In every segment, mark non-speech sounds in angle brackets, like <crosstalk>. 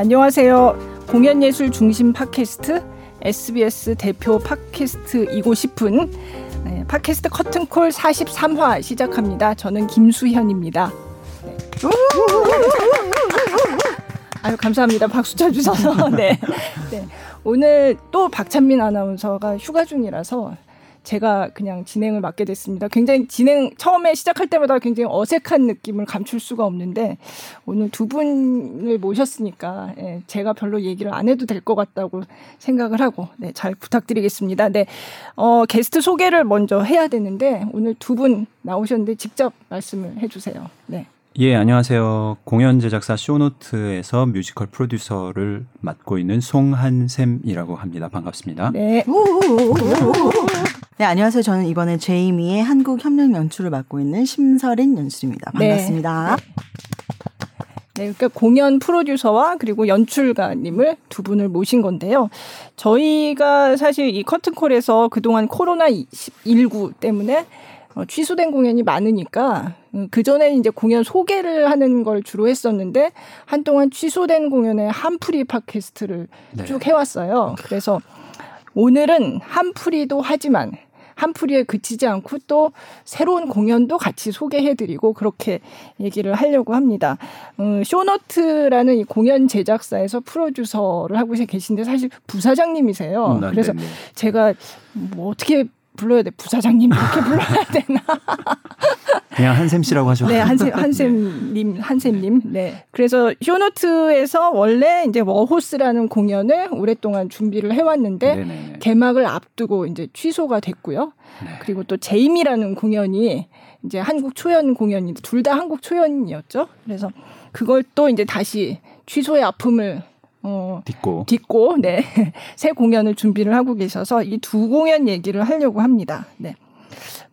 안녕하세요. 공연예술 중심 팟캐스트 SBS 대표 팟캐스트이고 싶은 네, 팟캐스트 커튼콜 43화 시작합니다. 저는 김수현입니다. 네. 아유 감사합니다. 박수 쳐주셔서. <laughs> 네. 네. 오늘 또 박찬민 아나운서가 휴가 중이라서 제가 그냥 진행을 맡게 됐습니다. 굉장히 진행 처음에 시작할 때마다 굉장히 어색한 느낌을 감출 수가 없는데 오늘 두 분을 모셨으니까 예, 제가 별로 얘기를 안 해도 될 것 같다고 생각을 하고 네, 잘 부탁드리겠습니다. 네, 어, 게스트 소개를 먼저 해야 되는데 오늘 두 분 나오셨는데 직접 말씀을 해주세요. 네. 예, 안녕하세요. 공연 제작사 쇼노트에서 뮤지컬 프로듀서를 맡고 있는 송한샘이라고 합니다. 반갑습니다. 네. 네, 안녕하세요. 저는 이번에 제이미의 한국 협력 연출을 맡고 있는 심설인 연출입니다. 반갑습니다. 네. 네, 그러니까 공연 프로듀서와 그리고 연출가님을 두 분을 모신 건데요. 저희가 사실 이 커튼콜에서 그동안 코로나19 때문에 어, 취소된 공연이 많으니까 음, 그 전에 이제 공연 소개를 하는 걸 주로 했었는데 한동안 취소된 공연의 한풀이 팟캐스트를 네. 쭉 해왔어요. 그래서 오늘은 한풀이도 하지만 한풀이에 그치지 않고 또 새로운 공연도 같이 소개해드리고 그렇게 얘기를 하려고 합니다. 음, 쇼노트라는 이 공연 제작사에서 프로듀서를 하고 계신데 사실 부사장님이세요. 음, 네, 그래서 네, 네. 제가 뭐 어떻게 불러야 돼? 부사장님 이렇게 불러야 되나? <laughs> 그냥 한샘 씨라고 하죠. 네, 한샘 한샘님, 한샘님. 네. 그래서 쇼노트에서 원래 이제 워호스라는 공연을 오랫동안 준비를 해왔는데 네네. 개막을 앞두고 이제 취소가 됐고요. 네. 그리고 또 제임이라는 공연이 이제 한국 초연 공연인데 둘다 한국 초연이었죠. 그래서 그걸 또 이제 다시 취소의 아픔을 어, 딛고 딛고 네. <laughs> 새 공연을 준비를 하고 계셔서 이 두 공연 얘기를 하려고 합니다. 네.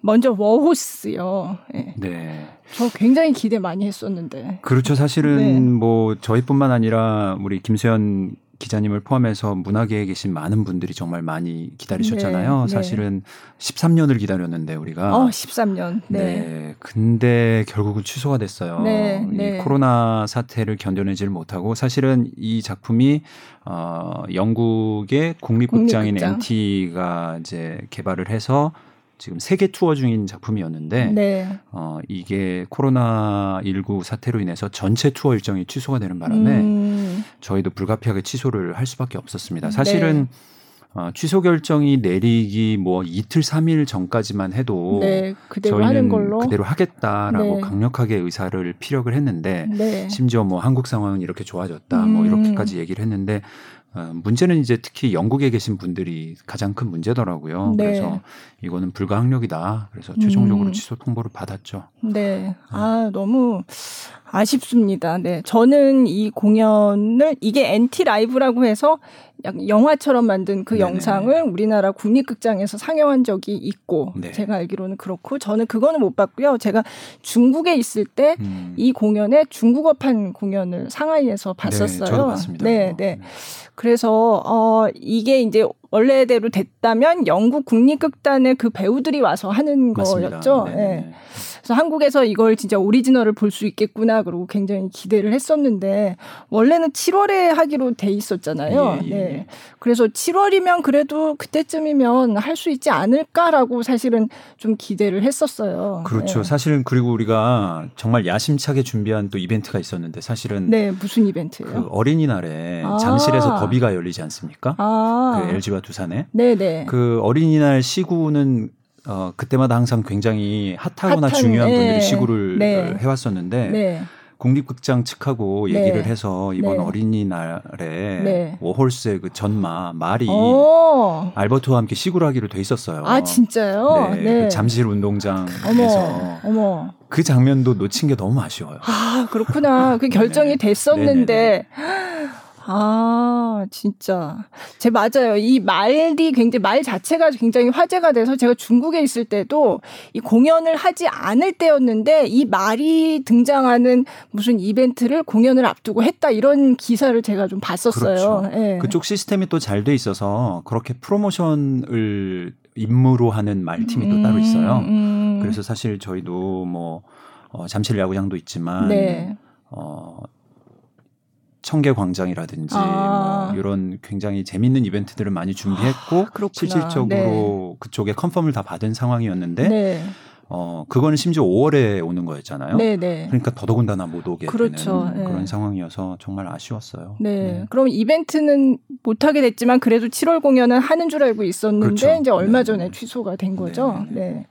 먼저 워호스요. 네. 네. 저 굉장히 기대 많이 했었는데. 그렇죠. 사실은 네. 뭐 저희뿐만 아니라 우리 김수현 기자님을 포함해서 문화계에 계신 많은 분들이 정말 많이 기다리셨잖아요. 네, 네. 사실은 13년을 기다렸는데 우리가 어, 13년. 네. 네. 근데 결국은 취소가 됐어요. 네, 이 네. 코로나 사태를 견뎌내지를 못하고 사실은 이 작품이 어 영국의 국립극장인 국립극장. NT가 이제 개발을 해서 지금 세계 투어 중인 작품이었는데 네. 어 이게 코로나 19 사태로 인해서 전체 투어 일정이 취소가 되는 바람에 음. 저희도 불가피하게 취소를 할 수밖에 없었습니다. 사실은 네. 어, 취소 결정이 내리기 뭐 이틀 삼일 전까지만 해도 네, 그대로 저희는 그대로 하겠다라고 네. 강력하게 의사를 피력을 했는데 네. 심지어 뭐 한국 상황은 이렇게 좋아졌다 뭐 음. 뭐 이렇게까지 얘기를 했는데 어, 문제는 이제 특히 영국에 계신 분들이 가장 큰 문제더라고요. 네. 그래서 이거는 불가항력이다. 그래서 최종적으로 음. 취소 통보를 받았죠. 네. 아, 너무 아쉽습니다. 네. 저는 이 공연을 이게 엔티 라이브라고 해서 영화처럼 만든 그 네네. 영상을 우리나라 국립극장에서 상영한 적이 있고 네. 제가 알기로는 그렇고 저는 그거는 못 봤고요. 제가 중국에 있을 때이 음. 공연에 중국어판 공연을 상하이에서 네, 봤었어요. 네. 네, 네. 그래서 어 이게 이제 원래대로 됐다면 영국 국립극단의 그 배우들이 와서 하는 맞습니다. 거였죠. 네. 네. 그래서 한국에서 이걸 진짜 오리지널을 볼 수 있겠구나 그러고 굉장히 기대를 했었는데 원래는 7월에 하기로 돼 있었잖아요. 예, 예. 네. 그래서 7월이면 그래도 그때쯤이면 할 수 있지 않을까라고 사실은 좀 기대를 했었어요. 그렇죠. 네. 사실은 그리고 우리가 정말 야심차게 준비한 또 이벤트가 있었는데 사실은 네 무슨 이벤트예요? 그 어린이날에 아. 잠실에서 더비가 열리지 않습니까? 아. 그 LG와 두산에. 네네. 그 어린이날 시구는 어, 그때마다 항상 굉장히 핫하거나 핫한, 중요한 네. 분들이 시구를 네. 해왔었는데 네. 국립극장 측하고 네. 얘기를 해서 이번 네. 어린이날에 네. 워홀스의 그 전마 말이 오. 알버트와 함께 시구를 하기로 돼 있었어요. 아 진짜요? 네. 그 잠실 운동장에서 어머. 그 장면도 놓친 게 너무 아쉬워요. 아 그렇구나. 그 <laughs> 결정이 됐었는데. 아, 진짜. 제 맞아요. 이 말이 굉장히, 말 자체가 굉장히 화제가 돼서 제가 중국에 있을 때도 이 공연을 하지 않을 때였는데 이 말이 등장하는 무슨 이벤트를 공연을 앞두고 했다 이런 기사를 제가 좀 봤었어요. 그렇죠. 네. 그쪽 시스템이 또 잘 돼 있어서 그렇게 프로모션을 임무로 하는 말팀이 음, 또 따로 있어요. 음. 그래서 사실 저희도 뭐, 어, 잠실 야구장도 있지만, 네. 어, 청계 광장이라든지 아. 뭐 이런 굉장히 재밌는 이벤트들을 많이 준비했고 아, 실질적으로 네. 그쪽에 컨펌을 다 받은 상황이었는데 네. 어 그거는 심지어 5월에 오는 거였잖아요. 네네. 네. 그러니까 더더군다나 못 오게 그렇죠. 되는 네. 그런 상황이어서 정말 아쉬웠어요. 네. 네. 그럼 이벤트는 못 하게 됐지만 그래도 7월 공연은 하는 줄 알고 있었는데 그렇죠. 이제 얼마 네. 전에 취소가 된 거죠. 네. 네.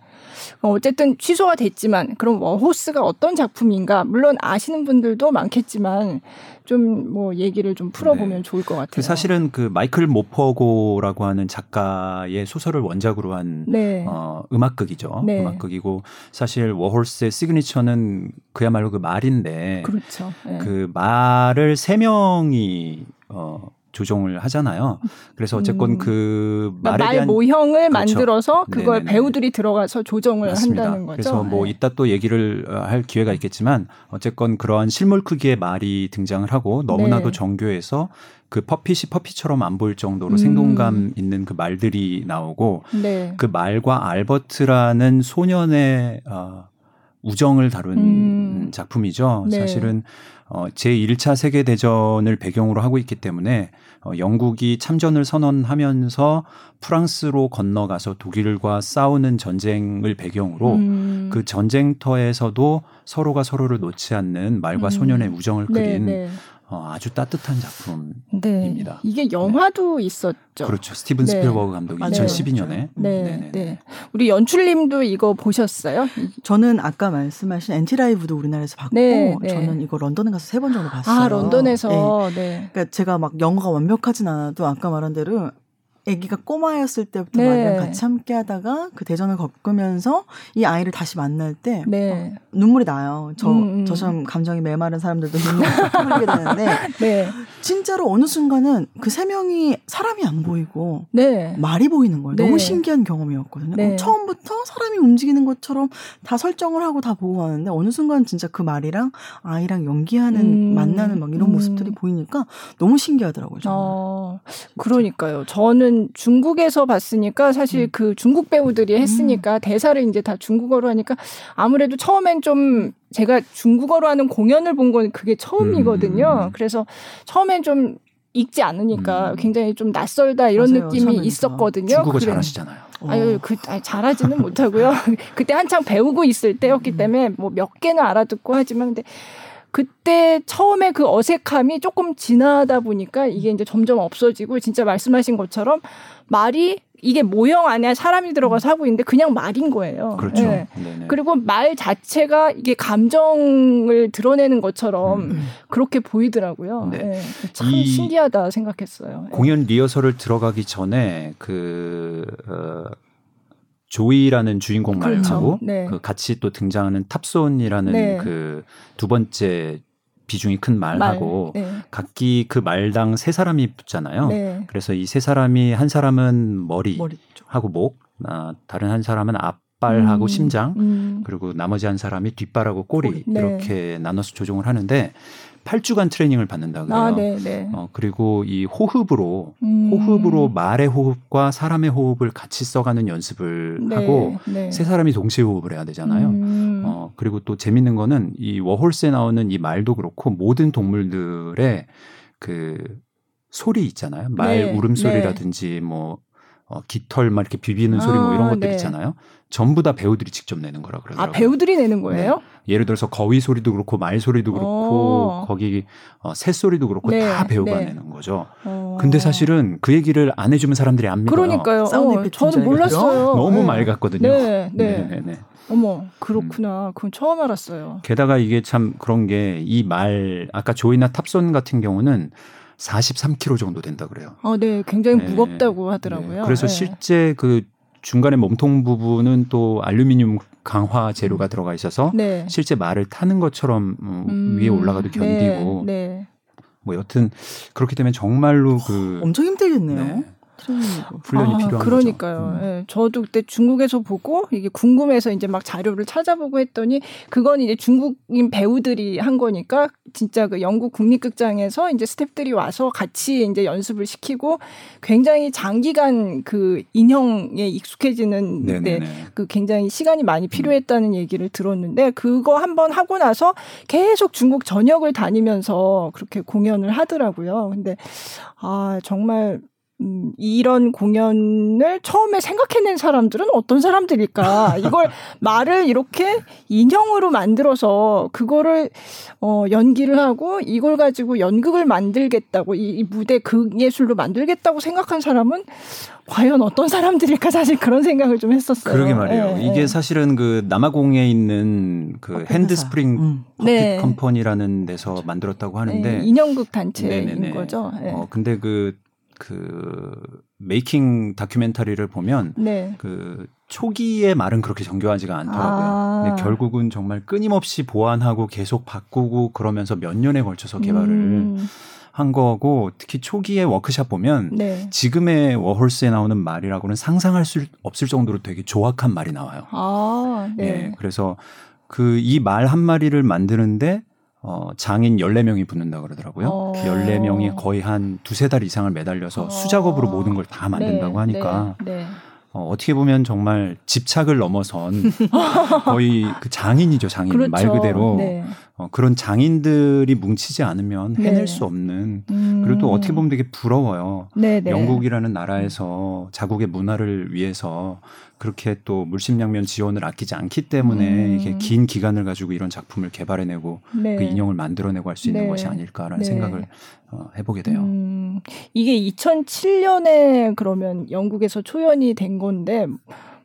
어, 어쨌든 취소가 됐지만 그럼 워호스가 어떤 작품인가 물론 아시는 분들도 많겠지만 좀 뭐 얘기를 좀 풀어보면 네. 좋을 것 같아요. 사실은 그 마이클 모퍼고라고 하는 작가의 소설을 원작으로 한 네. 어, 음악극이죠. 네. 음악극이고 사실 워홀스의 시그니처는 그야말로 그 말인데 그렇죠. 네. 그 말을 세 명이 어 조정을 하잖아요. 그래서 어쨌건 음. 그 그러니까 말에 말 대한 모형을 그렇죠. 만들어서 그걸 네네네. 배우들이 들어가서 조정을 맞습니다. 한다는 거죠. 그래서 뭐 네. 이따 또 얘기를 어, 할 기회가 있겠지만 어쨌건 그러한 실물 크기의 말이 등장을 하고 너무나도 네. 정교해서 그 퍼핏이 퍼핏처럼 안 보일 정도로 음. 생동감 있는 그 말들이 나오고 네. 그 말과 알버트라는 소년의 어, 우정을 다룬 음. 작품이죠. 네. 사실은 어, 제1차 세계대전을 배경으로 하고 있기 때문에 어, 영국이 참전을 선언하면서 프랑스로 건너가서 독일과 싸우는 전쟁을 배경으로 음. 그 전쟁터에서도 서로가 서로를 놓지 않는 말과 음. 소년의 우정을 그린 네, 네. 어, 아주 따뜻한 작품입니다. 네. 이게 영화도 네. 있었죠. 그렇죠. 스티븐 네. 스필버그 감독이 네. 2012년에. 네. 네. 우리 연출님도 이거 보셨어요? 저는 아까 말씀하신 엔티라이브도 우리나라에서 봤고 네, 저는 이거 런던에 가서 세 번 정도 봤어요. 아 런던에서. 네. 그러니까 제가 막 영어가 완벽하진 않아도 아까 말한 대로 아기가 꼬마였을 때부터 네. 말이랑 같이 함께 하다가 그 대전을 겪으면서 이 아이를 다시 만날 때 네. 어, 눈물이 나요. 저, 음, 음. 저처럼 감정이 메마른 사람들도 눈물을 흘리게 <laughs> 되는데 <laughs> 네. 진짜로 어느 순간은 그 세 명이 사람이 안 보이고 네. 말이 보이는 거예요. 너무 네. 신기한 경험이었거든요. 네. 어, 처음부터 사람이 움직이는 것처럼 다 설정을 하고 다 보고 가는데 어느 순간 진짜 그 말이랑 아이랑 연기하는 음, 만나는 막 이런 음. 모습들이 보이니까 너무 신기하더라고요. 저는. 어, 그러니까요. 저는 중국에서 봤으니까 사실 음. 그 중국 배우들이 음. 했으니까 음. 대사를 이제 다 중국어로 하니까 아무래도 처음엔 좀 제가 중국어로 하는 공연을 본 건 그게 처음이거든요. 음. 그래서 처음엔 좀 읽지 않으니까 음. 굉장히 좀 낯설다 이런 맞아요, 느낌이 처음이니까. 있었거든요. 중국어 그래. 잘하시잖아요. 아유, 그, 아니, 잘하지는 못하고요. <laughs> 그때 한창 배우고 있을 때였기 음. 때문에 뭐 몇 개는 알아듣고 하지만 근데 그때 처음에 그 어색함이 조금 지나다 보니까 이게 이제 점점 없어지고 진짜 말씀하신 것처럼 말이 이게 모형 안에 사람이 들어가서 하고 있는데 그냥 말인 거예요. 그렇죠. 네. 그리고 말 자체가 이게 감정을 드러내는 것처럼 음. 그렇게 보이더라고요. 네. 네. 참 신기하다 생각했어요. 네. 공연 리허설을 들어가기 전에 그 어, 조이라는 주인공 그렇죠. 말하고 네. 그 같이 또 등장하는 탑손이라는 네. 그두 번째 비중이 큰 말하고 말, 네. 각기 그 말당 세 사람이 붙잖아요. 네. 그래서 이 세 사람이 한 사람은 머리 머리 하고 목, 아, 다른 한 사람은 앞 발하고 음, 심장, 음. 그리고 나머지 한 사람이 뒷발하고 꼬리, 꼬리. 네. 이렇게 나눠서 조종을 하는데 8주간 트레이닝을 받는다 그래요. 아, 네, 네. 어, 그리고 이 호흡으로 음. 호흡으로 말의 호흡과 사람의 호흡을 같이 써가는 연습을 네, 하고 네. 세 사람이 동시에 호흡을 해야 되잖아요. 음. 어, 그리고 또 재밌는 거는 이 War Horse에 나오는 이 말도 그렇고 모든 동물들의 그 소리 있잖아요. 말 네, 울음소리라든지 뭐 어, 깃털 막 이렇게 비비는 소리 뭐 이런 아, 것들 네. 있잖아요. 전부 다 배우들이 직접 내는 거라 그러더라고요. 아 배우들이 내는 거예요? 네. 예를 들어서 거위 소리도 그렇고 말 소리도 그렇고 오. 어. 거기 어, 새 소리도 그렇고 네. 다 배우가 네. 내는 거죠. 어. 근데 사실은 그 얘기를 안 해주면 사람들이 안 믿어요. 그러니까요. 어, 저는 몰랐어요. 너무 네. 맑았거든요. 네, 네, 네. 네. 어머 그렇구나. 음. 그건 처음 알았어요. 게다가 이게 참 그런 게 이 말 아까 조이나 탑손 같은 경우는 43kg 정도 된다 그래요. 어, 네, 굉장히 네. 무겁다고 하더라고요. 네. 그래서 네. 실제 그 중간에 몸통 부분은 또 알루미늄 강화 재료가 음. 들어가 있어서 네. 실제 말을 타는 것처럼 음, 음, 위에 올라가도 견디고 네, 네. 뭐 여튼 그렇기 때문에 정말로 그 엄청 힘들겠네요. 훈련이 아, 필요한 그러니까요. 거죠. 음. 예, 저도 그때 중국에서 보고 이게 궁금해서 이제 막 자료를 찾아보고 했더니 그건 이제 중국인 배우들이 한 거니까 진짜 그 영국 국립극장에서 이제 스탭들이 와서 같이 이제 연습을 시키고 굉장히 장기간 그 인형에 익숙해지는 데그 굉장히 시간이 많이 필요했다는 얘기를 들었는데 그거 한번 하고 나서 계속 중국 전역을 다니면서 그렇게 공연을 하더라고요. 근데 아 정말 음, 이런 공연을 처음에 생각해낸 사람들은 어떤 사람들일까? 이걸 <laughs> 말을 이렇게 인형으로 만들어서 그거를 어, 연기를 하고 이걸 가지고 연극을 만들겠다고 이, 이 무대 극 예술로 만들겠다고 생각한 사람은 과연 어떤 사람들일까 사실 그런 생각을 좀 했었어요. 그러게 말이에요. 네, 이게 네. 사실은 그 남아공에 있는 그 Handspring 음. Puppet 네. Company라는 데서 만들었다고 하는데 네, 인형극 단체인 네네네. 거죠. 네. 어 근데 그 그 making 다큐멘터리를 보면 네. 그 초기의 말은 그렇게 정교하지가 않더라고요. 아. 근데 결국은 정말 끊임없이 보완하고 계속 바꾸고 그러면서 몇 년에 걸쳐서 개발을 음. 한 거고 특히 초기의 워크샵 보면 네. 지금의 워홀스에 나오는 말이라고는 상상할 수 없을 정도로 되게 조악한 말이 나와요. 아, 네. 네. 그래서 그 이 말 한 마리를 만드는데 어, 장인 14명이 붙는다 그러더라고요. 어. 14명이 거의 한 두세 달 이상을 매달려서 어. 수작업으로 모든 걸 다 만든다고 네, 하니까 네, 네. 어, 어떻게 보면 정말 집착을 넘어선 <laughs> 거의 그 장인이죠, 장인. 그렇죠. 말 그대로. 네. 어, 그런 장인들이 뭉치지 않으면 해낼 네. 수 없는 음. 그리고 또 어떻게 보면 되게 부러워요. 네, 네. 영국이라는 나라에서 자국의 문화를 위해서 그렇게 또 물심양면 지원을 아끼지 않기 때문에 음. 이게 긴 기간을 가지고 이런 작품을 개발해내고 네. 그 인형을 만들어내고 할 수 있는 네. 것이 아닐까라는 네. 생각을 어, 해보게 돼요. 음. 이게 2007년에 그러면 영국에서 초연이 된 건데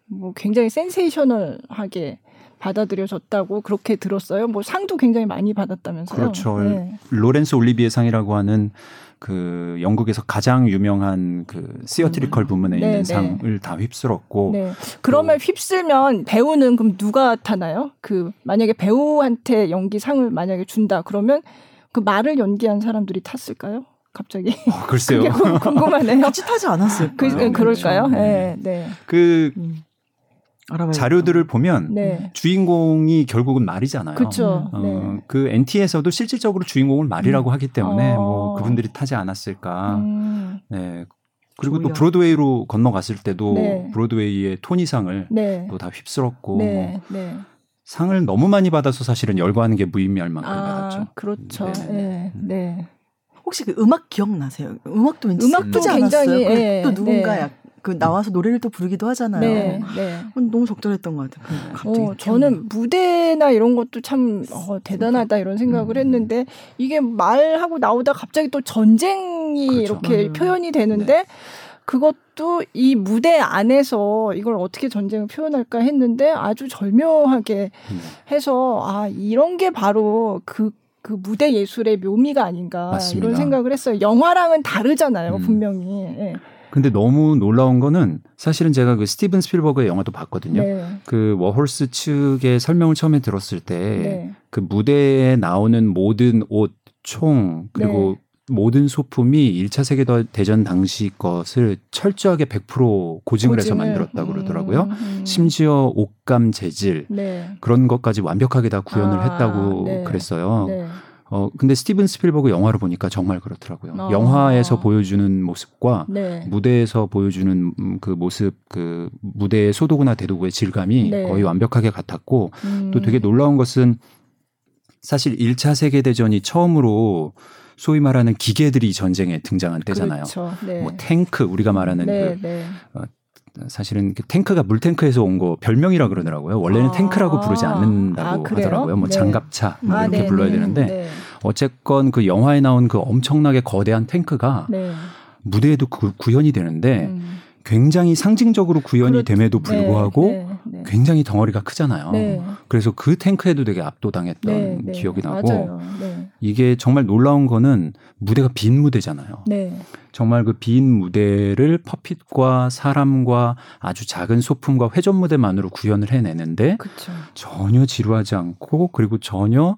뭐 굉장히 센세이셔널하게 받아들여졌다고 그렇게 들었어요. 뭐 상도 굉장히 많이 받았다면서요. 그렇죠. 네. 로렌스 올리비에 상이라고 하는 그 영국에서 가장 유명한 그 시어트리컬 음. 부문에 네, 있는 네. 상을 다 휩쓸었고. 네. 그러면 휩쓸면 배우는 그럼 누가 타나요? 그 만약에 배우한테 연기 상을 만약에 준다 그러면 그 말을 연기한 사람들이 탔을까요? 갑자기. 어, 글쎄요. 궁금하네요. <laughs> 같이 타지 않았을까요? 그, 네, 그럴까요? 그렇죠. 네. 네. 그 음. 자료들을 보면 네. 주인공이 결국은 말이잖아요. 그렇죠. 어, 네. 그 NT에서도 실질적으로 주인공을 말이라고 음. 하기 때문에 어. 뭐 그분들이 타지 않았을까. 음. 네. 그리고. 또 브로드웨이로 건너갔을 때도 네. 브로드웨이의 토니상을 네. 또다 휩쓸었고 네. 네. 상을 너무 많이 받아서 사실은 열거하는 게 무의미할 만큼 아, 받았죠. 그렇죠. 네. 네. 혹시 그 음악 기억나세요? 음악도 왠지 음악도 굉장히 예, 또 누군가 약 그 나와서 노래를 또 부르기도 하잖아요. 네, 네. 너무 적절했던 것 같아요. 그 갑자기 어, 저는 무대나 이런 것도 참 어, 대단하다 이런 생각을 음. 했는데 이게 말하고 나오다 갑자기 또 전쟁이 그렇죠. 이렇게 음. 표현이 되는데 네. 그것도 이 무대 안에서 이걸 어떻게 전쟁을 표현할까 했는데 아주 절묘하게 음. 해서 아 이런 게 바로 그그 무대 예술의 묘미가 아닌가 맞습니다. 이런 생각을 했어요. 영화랑은 다르잖아요, 음. 분명히. 예. 근데 너무 놀라운 거는 사실은 제가 그 스티븐 스필버그의 영화도 봤거든요. 네. 그 War Horse 측의 설명을 처음에 들었을 때그 네. 그 무대에 나오는 모든 옷, 총 그리고 네. 모든 소품이 1차 세계 대전 당시 것을 철저하게 100% 고증을 해서 만들었다고 그러더라고요. 음, 음. 심지어 옷감 재질 네. 그런 것까지 완벽하게 다 구현을 아, 했다고 네. 그랬어요. 네. 어 근데 스티븐 스필버그 영화를 보니까 정말 그렇더라고요. 아. 영화에서 보여주는 모습과 네. 무대에서 보여주는 음, 그 모습, 그 무대의 소도구나 대도구의 질감이 네. 거의 완벽하게 같았고 음. 또 되게 놀라운 것은 사실 1차 세계 대전이 처음으로 소위 말하는 기계들이 전쟁에 등장한 때잖아요. 그렇죠. 네. 뭐 탱크 우리가 말하는 네, 그 네. 어, 사실은 그 탱크가 물탱크에서 온 거 별명이라 그러더라고요. 원래는 아~ 탱크라고 부르지 않는다고 아, 하더라고요. 뭐 네. 장갑차 뭐 아, 이렇게 네, 불러야 네, 되는데 네. 어쨌건 그 영화에 나온 그 엄청나게 거대한 탱크가 네. 무대에도 구, 현이 되는데 음. 굉장히 상징적으로 구현이 그렇, 됨에도 불구하고 네, 네, 네. 굉장히 덩어리가 크잖아요. 네. 그래서 그 탱크에도 되게 압도당했던 네, 네. 기억이 나고 이게 정말 놀라운 거는 무대가 빈 무대잖아요. 정말 그 빈 무대를 puppet과 사람과 아주 작은 소품과 회전 무대만으로 구현을 해내는데 그쵸. 전혀 지루하지 않고 그리고 전혀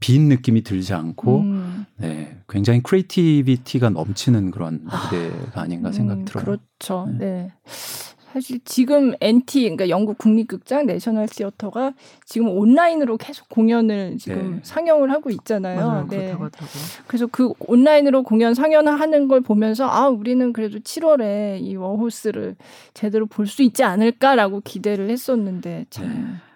빈 느낌이 들지 않고 음. 네, 굉장히 creativity가 넘치는 그런 무대가 아닌가 생각 음, 들어요. 그렇죠. 네. 네. 사실 지금 NT 그러니까 영국 국립극장 내셔널 시어터가 지금 온라인으로 계속 공연을 지금 네. 상영을 하고 있잖아요. 맞아요. 네. 그래서 그 온라인으로 공연 상영하는 걸 보면서 아 우리는 그래도 7월에 이 워호스를 제대로 볼 수 있지 않을까라고 기대를 했었는데 참 네.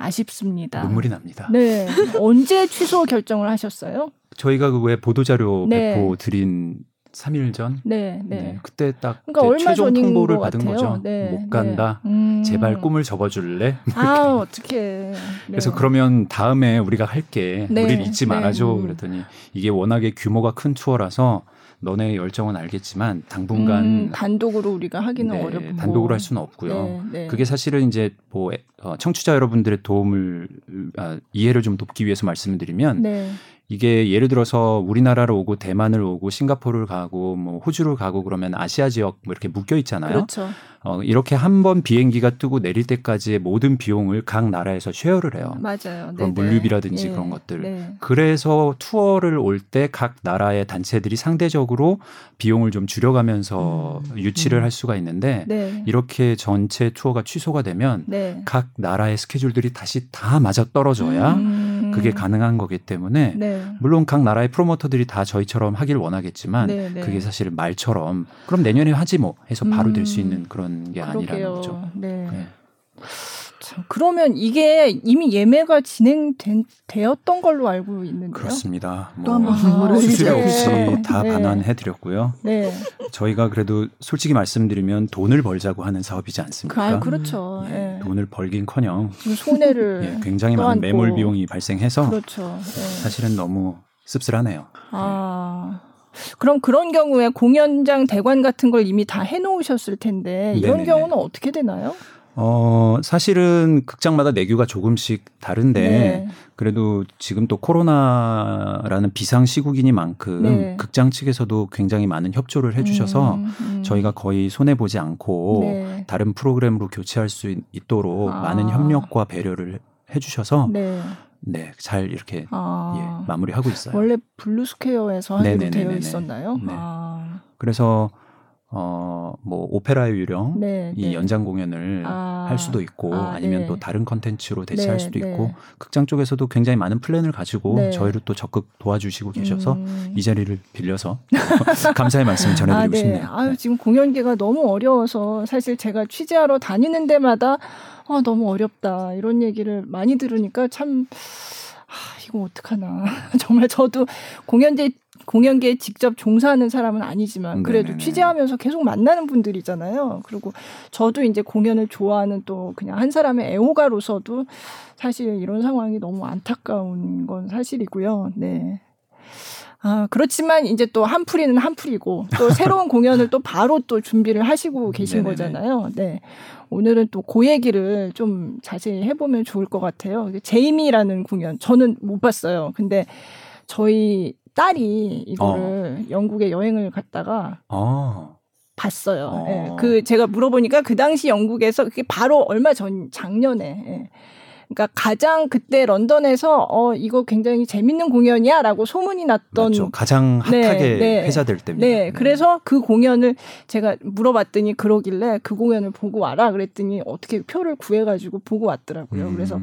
아쉽습니다. 눈물이 납니다. 네. 언제 취소 결정을 하셨어요? 저희가 그 왜 보도자료 네. 배포 드린 3일 전? 네, 네. 네 그때 딱 그러니까 최종 통보를 받은 같아요. 거죠. 네, 못 간다. 네. 음. 제발 꿈을 접어줄래? 아, 어떻게? 그래서 그러면 다음에 우리가 할게. 네. 우리 잊지 네. 말아줘. 음. 그랬더니 이게 워낙에 규모가 큰 투어라서 너네 열정은 알겠지만 당분간 음, 단독으로 우리가 하기는 네, 어렵고 단독으로 할 수는 없고요. 네, 네. 그게 사실은 이제 뭐 어, 청취자 여러분들의 도움을 아, 이해를 좀 돕기 위해서 말씀을 드리면 네. 이게 예를 들어서 우리나라로 오고 대만을 오고 싱가포르를 가고 뭐 호주를 가고 그러면 아시아 지역 뭐 이렇게 묶여 있잖아요. 그렇죠. 어, 이렇게 한 번 비행기가 뜨고 내릴 때까지의 모든 비용을 각 나라에서 share를 해요. 맞아요. 그런 물류비라든지 네. 그런 것들. 네. 그래서 투어를 올 때 각 나라의 단체들이 상대적으로 비용을 좀 줄여가면서 음. 유치를 음. 할 수가 있는데 네. 이렇게 전체 투어가 취소가 되면 네. 각 나라의 스케줄들이 다시 다 맞아 떨어져야 음. 그게 가능한 거기 때문에 네. 물론 각 나라의 프로모터들이 다 저희처럼 하길 원하겠지만 네, 그게 사실 말처럼 그럼 내년에 하지 뭐 해서 바로 될수 있는 그런 그런 게 그러게요. 아니라는 거죠. 네. 네. 참, 그러면 이게 이미 예매가 진행되었던 걸로 알고 있는데요. 그렇습니다. 뭐 또한 번 수수료 없이 네. 다 네. 반환해드렸고요. 네. 저희가 그래도 솔직히 말씀드리면 돈을 벌자고 하는 사업이지 않습니까? 아, 그렇죠. 예, 네. 돈을 벌긴커녕 손해를 <laughs> 예, 굉장히 많은 매몰 비용이 발생해서 그렇죠. 네. 사실은 너무 씁쓸하네요. 아. 그럼 그런 경우에 공연장 대관 같은 걸 이미 다 해놓으셨을 텐데 이런 네네네. 경우는 어떻게 되나요? 어, 사실은 극장마다 내규가 조금씩 다른데 네. 그래도 지금 또 코로나라는 비상 시국이니만큼 네. 극장 측에서도 굉장히 많은 협조를 해 주셔서 음, 음. 저희가 거의 손해 보지 않고 네. 다른 프로그램으로 교체할 수 있도록 아. 많은 협력과 배려를 해 주셔서 네. 네, 잘 이렇게 아, 예, 마무리하고 있어요. 원래 블루스퀘어에서 하기로 되어 있었나요? 네. 아. 그래서 어, 뭐 오페라의 유령 네, 이 네. 연장 공연을 아, 할 수도 있고 아, 아니면 네. 또 다른 컨텐츠로 대체할 네, 수도 네. 있고 극장 쪽에서도 굉장히 많은 플랜을 가지고 네. 저희를 또 적극 도와주시고 계셔서 음. 이 자리를 빌려서 <laughs> 감사의 말씀을 전해드리고 아, 싶네요. 아유, 지금 공연계가 너무 어려워서 사실 제가 취재하러 다니는 데마다 아, 너무 어렵다. 이런 얘기를 많이 들으니까 참, 아, 이거 어떡하나. <laughs> 정말 저도 공연제, 공연계에 직접 종사하는 사람은 아니지만 그래도 네네네. 취재하면서 계속 만나는 분들이잖아요. 그리고 저도 이제 공연을 좋아하는 또 그냥 한 사람의 애호가로서도 사실 이런 상황이 너무 안타까운 건 사실이고요. 네. 아, 그렇지만 이제 또 한풀이는 한풀이고 또 <laughs> 새로운 공연을 또 바로 또 준비를 하시고 계신 네네네. 거잖아요. 네. 오늘은 또 그 얘기를 좀 자세히 해보면 좋을 것 같아요. 제이미라는 공연 저는 못 봤어요. 근데 저희 딸이 이거를 어. 영국에 여행을 갔다가 어. 봤어요. 어. 예. 그 제가 물어보니까 그 당시 영국에서 그게 바로 얼마 전 작년에 예. 그러니까 가장 그때 런던에서 어 이거 굉장히 재밌는 공연이야라고 소문이 났던 맞죠. 가장 네, 핫하게 네, 네. 회자될 때입니다. 네, 네, 그래서 그 공연을 제가 물어봤더니 그러길래 그 공연을 보고 와라 그랬더니 어떻게 표를 구해 가지고 보고 왔더라고요. 음. 그래서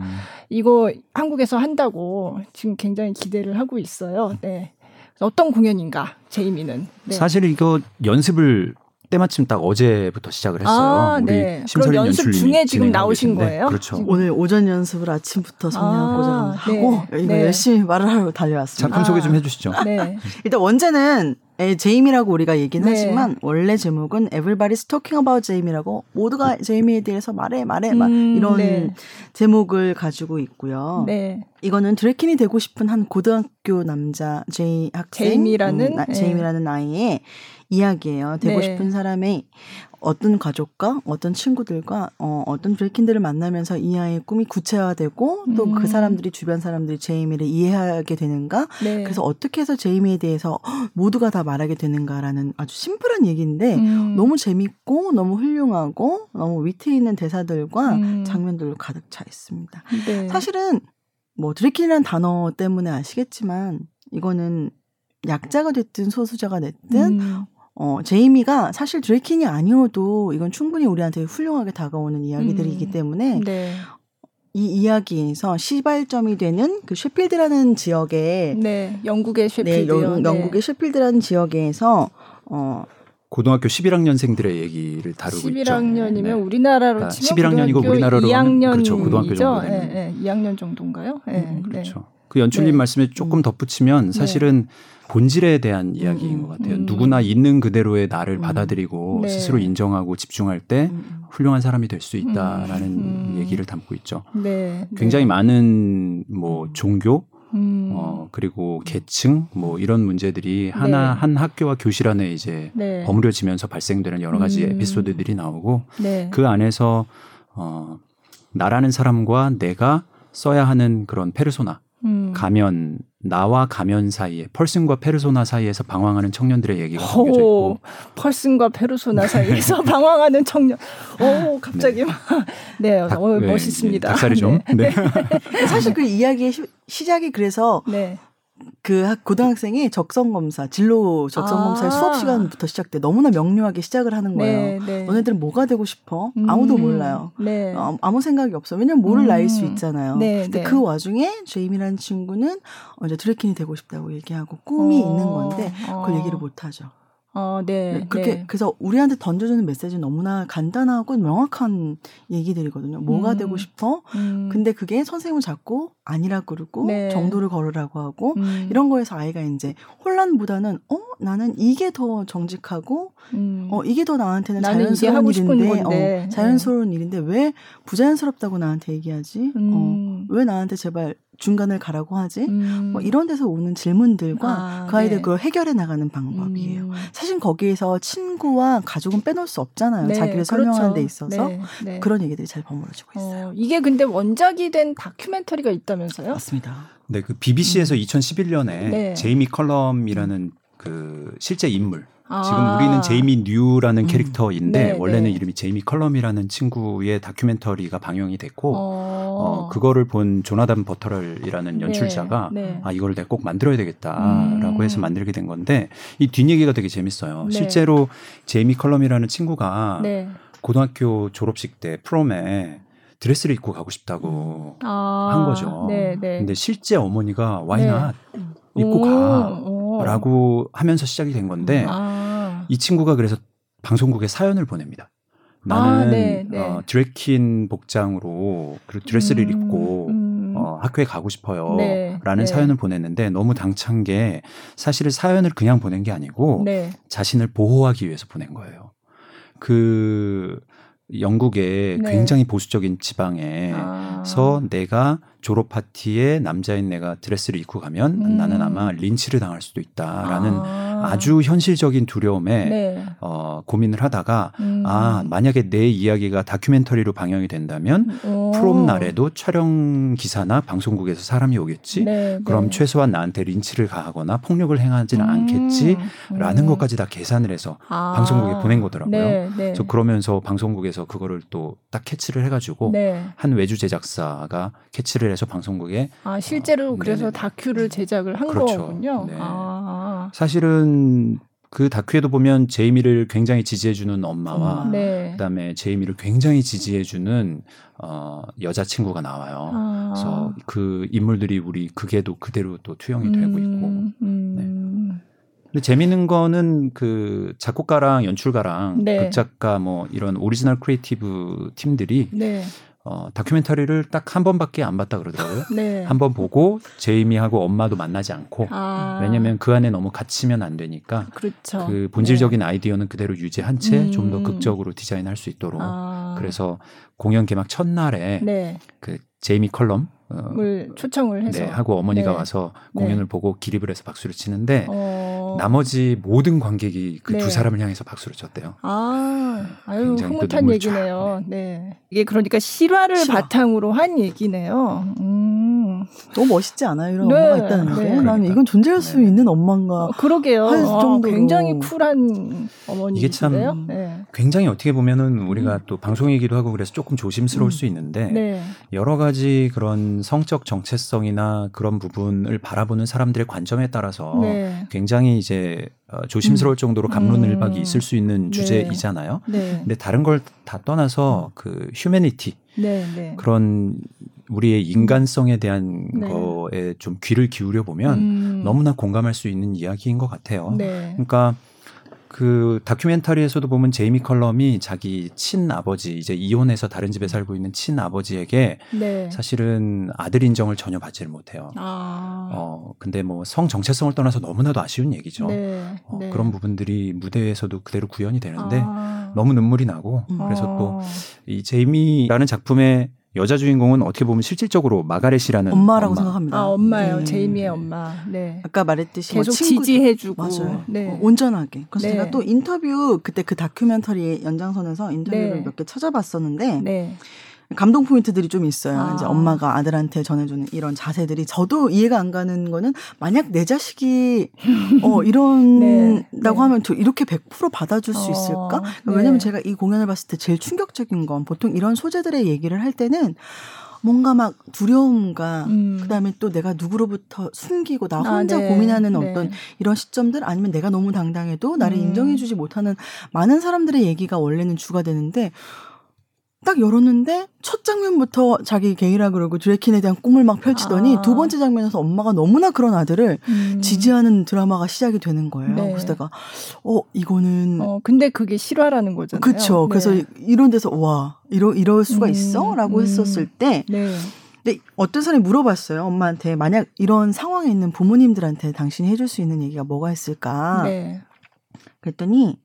이거 한국에서 한다고 지금 굉장히 기대를 하고 있어요. 네. 어떤 공연인가 제이미는 네. 사실 이거 연습을 때마침 딱 어제부터 시작을 했어요. 아, 우리 네. 심설인 연습 중에 지금 나오신 거예요? 그렇죠. 오늘 오전 연습을 아침부터 성냥고장 아, 하고 네. 이거 네. 열심히 말을 하러 달려왔습니다. 작품 소개 좀 해주시죠. 네. 일단 원제는 제임이라고 우리가 얘기는 네. 하지만 원래 제목은 Everybody's Talking About Jamie라고 모두가 제이미에 대해서 말해 말해 음, 막 이런 네. 제목을 가지고 있고요. 네. 이거는 드래킨이 되고 싶은 한 고등학교 남자 제이 학생 제이미라는 음, 제이미라는 아이의 이야기예요. 되고 네. 싶은 사람의 어떤 가족과 어떤 친구들과 어, 어떤 브레이킨들을 만나면서 이 아이의 꿈이 구체화되고 또그 음. 사람들이 주변 사람들이 제이미를 이해하게 되는가 네. 그래서 어떻게 해서 제이미에 대해서 모두가 다 말하게 되는가라는 아주 심플한 얘기인데 음. 너무 재밌고 너무 훌륭하고 너무 위트 있는 대사들과 음. 장면들로 가득 차 있습니다. 네. 사실은 뭐 드래킨이라는 단어 때문에 아시겠지만 이거는 약자가 됐든 소수자가 됐든 음. 어, 제이미가 사실 드래킨이 아니어도 이건 충분히 우리한테 훌륭하게 다가오는 이야기들이기 음. 때문에 네. 이 이야기에서 시발점이 되는 그 셰필드라는 지역에 네, 영국의 셰필드 네, 영, 영국의 셰필드라는 지역에서 어 고등학교 11학년생들의 얘기를 다루고 11학년이면 있죠. 11학년이면 우리나라로 그러니까 치면 11학년이고 우리나라로 2학년 그렇죠. 고등학교 정도 되는. 네, 네, 2학년 정도인가요? 네, 음, 그렇죠. 그 연출님 네. 말씀에 조금 음. 덧붙이면 사실은 본질에 대한 이야기인 것 같아요. 음. 누구나 있는 그대로의 나를 음. 받아들이고 네. 스스로 인정하고 집중할 때 음. 훌륭한 사람이 될 수 있다라는 얘기를 담고 있죠. 네. 굉장히 네. 많은 뭐 종교 음. 어, 그리고 계층 뭐 이런 문제들이 하나 네. 한 학교와 교실 안에 이제 네. 버무려지면서 발생되는 여러 가지 음. 에피소드들이 나오고 네. 그 안에서 어, 나라는 사람과 내가 써야 하는 그런 페르소나 음. 가면 나와 가면 사이에 펄슨과 페르소나 사이에서 방황하는 청년들의 얘기가 담겨져 있고 펄슨과 페르소나 사이에서 <laughs> 방황하는 청년. 오 갑자기 <laughs> 네. 네, 닭, 어, 멋있습니다. 닭살이 좀. 네. 네. 사실 그 이야기의 시, 시작이 그래서 네. 그 고등학생이 적성 검사, 진로 적성 검사의 아. 수업 시간부터 시작돼 너무나 명료하게 시작을 하는 거예요. 네, 네. 너네들은 뭐가 되고 싶어? 음. 아무도 몰라요. 네. 어, 아무 생각이 없어. 왜냐면 뭐를 음. 나일 수 있잖아요. 네, 근데 네. 그 와중에 제이미라는 친구는 이제 드래킨이 되고 싶다고 얘기하고 꿈이 어. 있는 건데 그걸 어. 얘기를 못 하죠. 어, 네, 네. 그렇게 네. 그래서 우리한테 던져주는 메시지는 너무나 간단하고 명확한 얘기들이거든요. 뭐가 음. 되고 싶어? 음. 근데 그게 선생님을 잡고 아니라 그러고 네. 정도를 걸으라고 하고 음. 이런 거에서 아이가 이제 혼란보다는 어 나는 이게 더 정직하고 음. 어 이게 더 나한테는 자연스러운 일인데 어, 네. 자연스러운 일인데 왜 부자연스럽다고 나한테 얘기하지? 어, 음. 왜 나한테 제발 중간을 가라고 하지? 음. 뭐 이런 데서 오는 질문들과 아, 그 아이들 네. 그걸 해결해 나가는 방법이에요. 음. 사실 거기에서 친구와 가족은 빼놓을 수 없잖아요. 네, 자기를 그렇죠. 설명하는 데 있어서 네, 네. 그런 얘기들이 잘 버무려지고 있어요. 어, 이게 근데 원작이 된 다큐멘터리가 있다면서요? 맞습니다. 네, 그 BBC에서 음. 2011년에 제이미 컬럼이라는 그 실제 인물 아. 지금 우리는 제이미 뉴라는 음. 캐릭터인데 네, 원래는 네. 이름이 제이미 컬럼이라는 친구의 다큐멘터리가 방영이 됐고 어. 어 그거를 본 조나단 버터럴이라는 네, 연출자가 네, 아 이걸 내가 꼭 만들어야 되겠다라고 음. 해서 만들게 된 건데 이 뒷얘기가 되게 재밌어요. 네. 실제로 제이미 컬럼이라는 친구가 네. 고등학교 졸업식 때 prom에 드레스를 입고 가고 싶다고 아. 한 거죠. 네, 네. 근데 실제 어머니가 why not 입고 가. 라고 하면서 시작이 된 건데 아. 이 친구가 그래서 방송국에 사연을 보냅니다. 나는 아, 네, 네. 어, drag queen 복장으로 그리고 드레스를 음, 입고 음. 어, 학교에 가고 싶어요. 네, 라는 네. 사연을 보냈는데 너무 당찬 게 사실은 사연을 그냥 보낸 게 아니고 네. 자신을 보호하기 위해서 보낸 거예요. 그 영국의 네. 굉장히 보수적인 지방에서 아. 내가 졸업 파티에 남자인 내가 드레스를 입고 가면 음. 나는 아마 린치를 당할 수도 있다라는 아. 주 현실적인 두려움에 네. 어, 고민을 하다가 음. 아 만약에 내 이야기가 다큐멘터리로 방영이 된다면 오. prom 날에도 촬영 기사나 방송국에서 사람이 오겠지. 네, 그럼 네. 최소한 나한테 린치를 가하거나 폭력을 행하지는 음. 않겠지라는 음. 것까지 다 계산을 해서 아. 방송국에 보낸 거더라고요. 네, 네. 그래서 그러면서 방송국에서 그거를 또 딱 캐치를 해가지고 네. 한 외주 제작사가 캐치를 해서 방송국에 아 실제로 어, 그래서 다큐를 제작을 한 그렇죠. 거군요. 네. 아. 사실은 그 다큐에도 보면 제이미를 굉장히 지지해주는 엄마와 음, 네. 그다음에 제이미를 굉장히 지지해주는 어, 여자 친구가 나와요. 아. 그래서 그 인물들이 우리 극에도 그대로 또 투영이 되고 음, 있고. 음. 네. 근데 재밌는 거는 그 작곡가랑 연출가랑 네. 극작가 뭐 이런 오리지널 creative 팀들이 네. 어, 다큐멘터리를 딱 한 번밖에 안 봤다 그러더라고요. 네. 한번 보고 제이미하고 엄마도 만나지 않고 아. 왜냐하면 그 안에 너무 갇히면 안 되니까 그렇죠. 그 본질적인 네. 아이디어는 그대로 유지한 채 좀더 음. 극적으로 디자인할 수 있도록 아. 그래서 공연 개막 첫날에 네. 그 제이미 컬럼 어, 초청을 해서 네, 하고 어머니가 네. 와서 공연을 네. 보고 기립을 해서 박수를 치는데 어... 나머지 모든 관객이 그두 네. 사람을 향해서 박수를 쳤대요. 아, 아유 흐뭇한 얘기네요. 네. 이게 그러니까 실화를 실화. 바탕으로 한 얘기네요. 음. 너무 멋있지 않아요? 이런 네, 엄마가 있다는 게. 네. 나는 이건 존재할 수 네. 있는 엄마인가. 어, 그러게요. 할 어, 정도로. 굉장히 쿨한 어머니. 이게 참 네. 굉장히 어떻게 보면은 우리가 음. 또 방송이기도 하고 그래서 조금 조심스러울 음. 수 있는데 네. 여러 가지 그런 성적 정체성이나 그런 부분을 바라보는 사람들의 관점에 따라서 네. 굉장히 이제 어, 조심스러울 음. 정도로 감론을박이 음. 있을 수 있는 주제이잖아요. 근데 다른 걸 다 떠나서 그 휴메니티 네, 네. 그런 우리의 인간성에 대한 네. 거에 좀 귀를 기울여 보면 음. 너무나 공감할 수 있는 이야기인 것 같아요. 네. 그러니까 그 다큐멘터리에서도 보면 제이미 컬럼이 자기 친아버지 이제 이혼해서 다른 집에 살고 있는 친아버지에게 네. 사실은 아들 인정을 전혀 받지를 못해요. 아. 어 근데 뭐 성 정체성을 떠나서 너무나도 아쉬운 얘기죠. 네. 어, 네. 그런 부분들이 무대에서도 그대로 구현이 되는데 아. 너무 눈물이 나고 그래서 또 이 제이미라는 작품의 여자 주인공은 어떻게 보면 실질적으로 마가렛이라는 엄마라고 엄마. 생각합니다. 아 엄마예요. 네. 제이미의 엄마. 네. 아까 말했듯이 계속 뭐 지지해주고 맞아요. 네. 어, 온전하게. 그래서 네. 제가 또 인터뷰 그때 그 다큐멘터리 연장선에서 인터뷰를 네. 몇개 찾아봤었는데 네. 감동 포인트들이 좀 있어요. 아. 이제 엄마가 아들한테 전해주는 이런 자세들이 저도 이해가 안 가는 거는 만약 내 자식이 어 <laughs> 이런다고 네. 네. 하면 저 이렇게 100% 받아줄 수 어. 있을까? 네. 왜냐면 제가 이 공연을 봤을 때 제일 충격적인 건 보통 이런 소재들의 얘기를 할 때는 뭔가 막 두려움과 음. 그다음에 또 내가 누구로부터 숨기고 나 아, 혼자 아, 네. 고민하는 네. 어떤 이런 시점들 아니면 내가 너무 당당해도 나를 음. 인정해주지 못하는 많은 사람들의 얘기가 원래는 주가 되는데 딱 열었는데 첫 장면부터 자기 게이라 그러고 드래킨에 대한 꿈을 막 펼치더니 아. 두 번째 장면에서 엄마가 너무나 그런 아들을 음. 지지하는 드라마가 시작이 되는 거예요. 네. 그래서 내가 어 이거는 어 근데 그게 실화라는 거잖아요. 그렇죠. 네. 그래서 이런 데서 와 이러 이럴 수가 음. 있어라고 음. 했었을 때 네. 근데 어떤 사람이 물어봤어요. 엄마한테 만약 이런 상황에 있는 부모님들한테 당신이 해줄 수 있는 얘기가 뭐가 있을까? 네. 그랬더니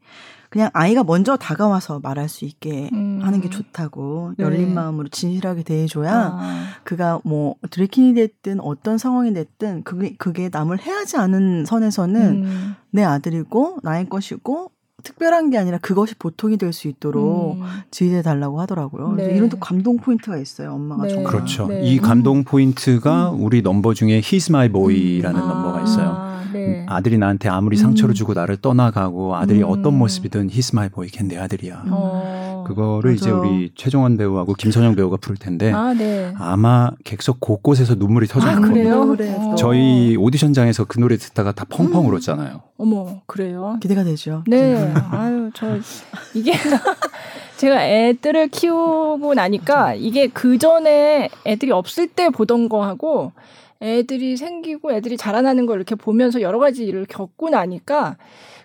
그냥 아이가 먼저 다가와서 말할 수 있게 음. 하는 게 좋다고 네. 열린 마음으로 진실하게 대해줘야 아. 그가 뭐 드래킨이 됐든 어떤 상황이 됐든 그게 그게 남을 해하지 않은 선에서는 음. 내 아들이고 나의 것이고 특별한 게 아니라 그것이 보통이 될 수 있도록 음. 지휘해 달라고 하더라고요. 네. 이런 또 감동 포인트가 있어요. 엄마가 네. 정말. 그렇죠. 네. 이 감동 포인트가 음. 우리 넘버 중에 He's My Boy라는 음. 넘버가 있어요. 네. 아들이 나한테 아무리 상처를 음. 주고 나를 떠나가고 아들이 음. 어떤 모습이든 He's My Boy 걘 내 아들이야. 어. 그거를 맞아요. 이제 우리 최종원 배우하고 김선영 배우가 부를 텐데 아, 네. 마 객석 곳곳에서 눈물이 터질 아, 겁니다. 어. 저희 오디션장에서 그 노래 듣다가 다 펑펑 음. 울었잖아요. 어머 그래요? 기대가 되죠. 네. 아유 저 이게 <laughs> 제가 애들을 키우고 나니까 이게 그 전에 애들이 없을 때 보던 거하고 애들이 생기고 애들이 자라나는 걸 이렇게 보면서 여러 가지 일을 겪고 나니까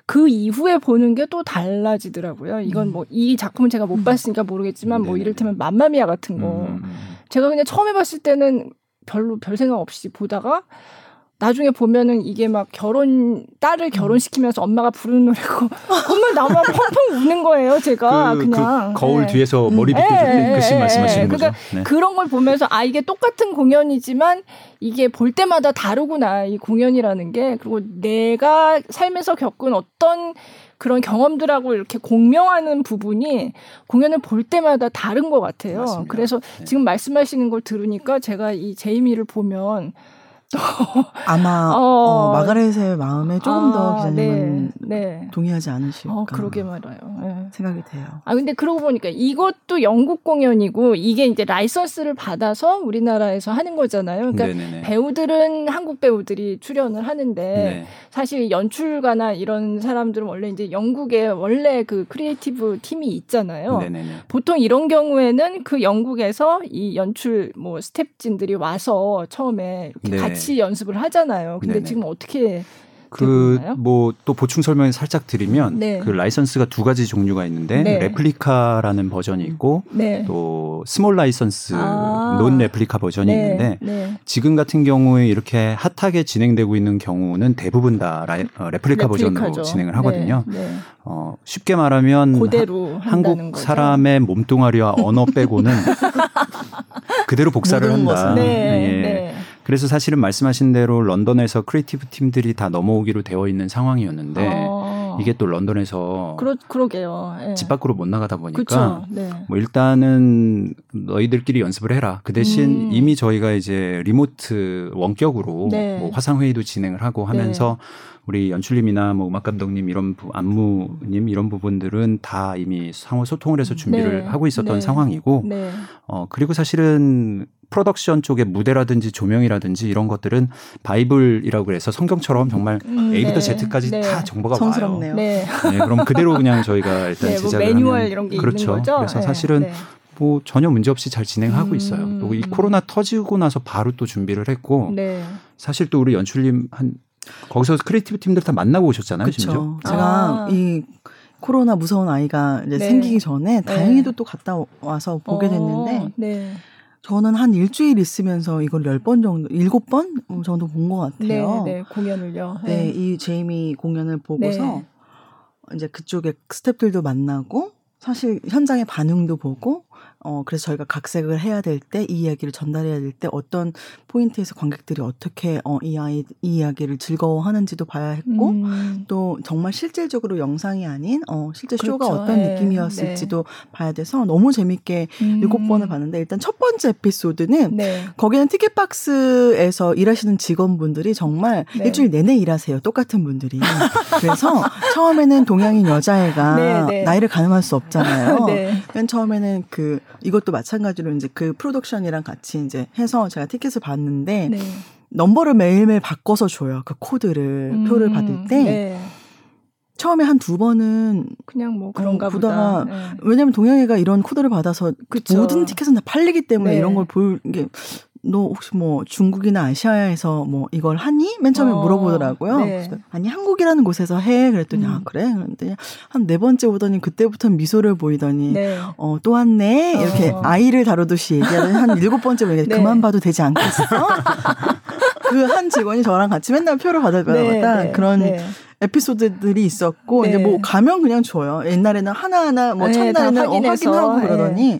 그 이후에 보는 게 또 달라지더라고요. 이건 음. 뭐이 작품은 제가 못 음. 봤으니까 모르겠지만 뭐 이를테면 맘마미아 같은 거 음. 제가 그냥 처음에 봤을 때는 별로 별 생각 없이 보다가 나중에 보면은 이게 막 결혼 딸을 결혼시키면서 엄마가 부르는 노래고 <laughs> 정말 나만 펑펑 우는 거예요 제가 그, 냥 그 거울 네. 뒤에서 머리 빗대서 네. 그씬 말씀하시는 그러니까 거죠. 네. 그런 걸 보면서 아 이게 똑같은 공연이지만 이게 볼 때마다 다르구나 이 공연이라는 게 그리고 내가 삶에서 겪은 어떤 그런 경험들하고 이렇게 공명하는 부분이 공연을 볼 때마다 다른 것 같아요. 맞습니다. 그래서 네. 지금 말씀하시는 걸 들으니까 제가 이 제이미를 보면 <laughs> 아마 어, 어, 마가렛의 마음에 조금 아, 더 기자님은 네, 네. 동의하지 않으실까. 어, 그러게 말아요. 네. 생각이 돼요. 아 근데 그러고 보니까 이것도 영국 공연이고 이게 이제 라이선스를 받아서 우리나라에서 하는 거잖아요. 그러니까 네네네. 배우들은 한국 배우들이 출연을 하는데 네. 사실 연출가나 이런 사람들은 원래 이제 영국에 원래 그 creative 팀이 있잖아요. 네네네. 보통 이런 경우에는 그 영국에서 이 연출 뭐 스탭진들이 와서 처음에 이렇게 네. 같이 같이 연습을 하잖아요. 근데 네네. 지금 어떻게 그 뭐 또 보충 설명을 살짝 드리면 네. 그 라이선스가 두 가지 종류가 있는데 네. replica라는 버전이 있고 네. 또 small license 아~ non replica 버전이 네. 있는데 네. 지금 같은 경우에 이렇게 hot하게 진행되고 있는 경우는 대부분 다 라이, 어, replica replica죠. 버전으로 진행을 하거든요. 네. 어, 쉽게 말하면 하, 한국 거죠. 사람의 몸뚱아리와 언어 빼고는 <laughs> 그대로 복사를 한다. 예. 그래서 사실은 말씀하신 대로 런던에서 creative 팀들이 다 넘어오기로 되어 있는 상황이었는데 어. 이게 또 런던에서 그러, 그러게요. 예. 집 밖으로 못 나가다 보니까 네. 뭐 일단은 너희들끼리 연습을 해라. 그 대신 음. 이미 저희가 이제 remote 원격으로 네. 뭐 화상 회의도 진행을 하고 하면서 네. 우리 연출님이나 뭐 음악 감독님 이런 부, 안무님 이런 부분들은 다 이미 상호 소통을 해서 준비를 네. 하고 있었던 네. 상황이고 네. 어 그리고 사실은 프로덕션 쪽의 무대라든지 조명이라든지 이런 것들은 바이블이라고 그래서 성경처럼 정말 음, A부터 네. Z까지 네. 다 정보가 성스럽네요. 와요. 네. 네. 그럼 그대로 그냥 저희가 일단 네, 뭐 제작을 매뉴얼 하면 이런 게 그렇죠. 있는 거죠. 그래서 사실은 네. 뭐 전혀 문제 없이 잘 진행하고 음. 있어요. 또 이 코로나 터지고 나서 바로 또 준비를 했고 네. 사실 또 우리 연출님 한 거기서 creative 팀들 다 만나고 오셨잖아요. 그렇죠. 제가 아. 이 코로나 무서운 아이가 이제 네. 생기기 전에 네. 다행히도 또 갔다 와서 보게 어, 됐는데 어, 네. 저는 한 일주일 있으면서 이걸 열번 정도, 일곱 번 정도 본 것 같아요. 네, 네, 공연을요. 네, 네, 이 제이미 공연을 보고서 네. 이제 그쪽에 스탭들도 만나고 사실 현장의 반응도 보고 어, 그래서 저희가 각색을 해야 될 때 이 이야기를 전달해야 될 때 어떤 포인트에서 관객들이 어떻게 어, 이 아이 이 이야기를 즐거워하는지도 봐야 했고 음. 또 정말 실질적으로 영상이 아닌 어, 실제 그렇죠. 쇼가 어떤 네. 느낌이었을지도 네. 봐야 돼서 너무 재밌게 음. 일곱 음. 번을 봤는데 일단 첫 번째 에피소드는 네. 거기는 티켓박스에서 일하시는 직원분들이 정말 네. 일주일 내내 일하세요. 똑같은 분들이. 그래서 처음에는 동양인 여자애가 네, 네. 나이를 가늠할 수 없잖아요. <laughs> 맨 처음에는 그 이것도 마찬가지로 이제 그 프로덕션이랑 같이 이제 해서 제가 티켓을 봤는데 네. 넘버를 매일매일 바꿔서 줘요. 그 코드를 음, 표를 받을 때. 네. 처음에 한 두 번은 그냥 뭐 그런가 어, 보다. 네. 왜냐면 동양애가 이런 코드를 받아서 그쵸. 모든 티켓은 다 팔리기 때문에 네. 이런 걸 보는 게 너 혹시 뭐 중국이나 아시아에서 뭐 이걸 하니? 맨 처음에 어, 물어보더라고요. 네. 아니 한국이라는 곳에서 해. 그랬더니 아, 음. 아 그래? 그랬더니 한 네 번째 오더니 그때부터 미소를 보이더니 네. 어또 왔네 이렇게 어. 아이를 다루듯이 얘기하더니 한 일곱 번째 보니 네. 그만 봐도 되지 않겠어? <laughs> 그 한 직원이 저랑 같이 맨날 표를 받을 때마다 네, 네, 그런 네. 에피소드들이 있었고 이제 뭐 가면 그냥 줘요. 옛날에는 하나하나 뭐 첫날에는 어, 확인하고 그러더니.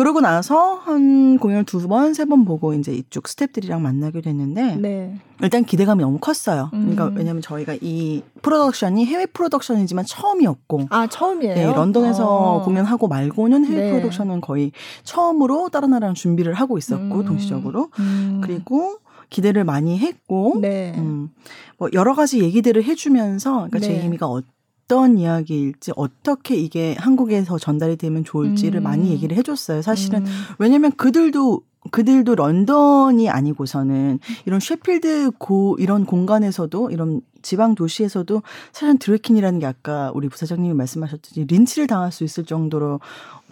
그러고 나서 한 공연 두 번, 세 번 보고 이제 이쪽 스탭들이랑 만나게 됐는데 네. 일단 기대감이 너무 컸어요. 그러니까 음. 왜냐면 저희가 이 프로덕션이 해외 프로덕션이지만 처음이었고 아 처음이에요. 네, 런던에서 어. 공연하고 말고는 해외 네. 프로덕션은 거의 처음으로 다른 나라랑 준비를 하고 있었고 음. 동시적으로 음. 그리고 기대를 많이 했고 네. 음, 뭐 여러 가지 얘기들을 해주면서 그러니까 네. 제이미가 어, 어떤 이야기일지 어떻게 이게 한국에서 전달이 되면 좋을지를 음. 많이 얘기를 해줬어요. 사실은 음. 왜냐면 그들도 그들도 런던이 아니고서는 이런 셰필드 고 이런 공간에서도 이런 지방 도시에서도 사실은 드래킨이라는 게 아까 우리 부사장님이 말씀하셨듯이 린치를 당할 수 있을 정도로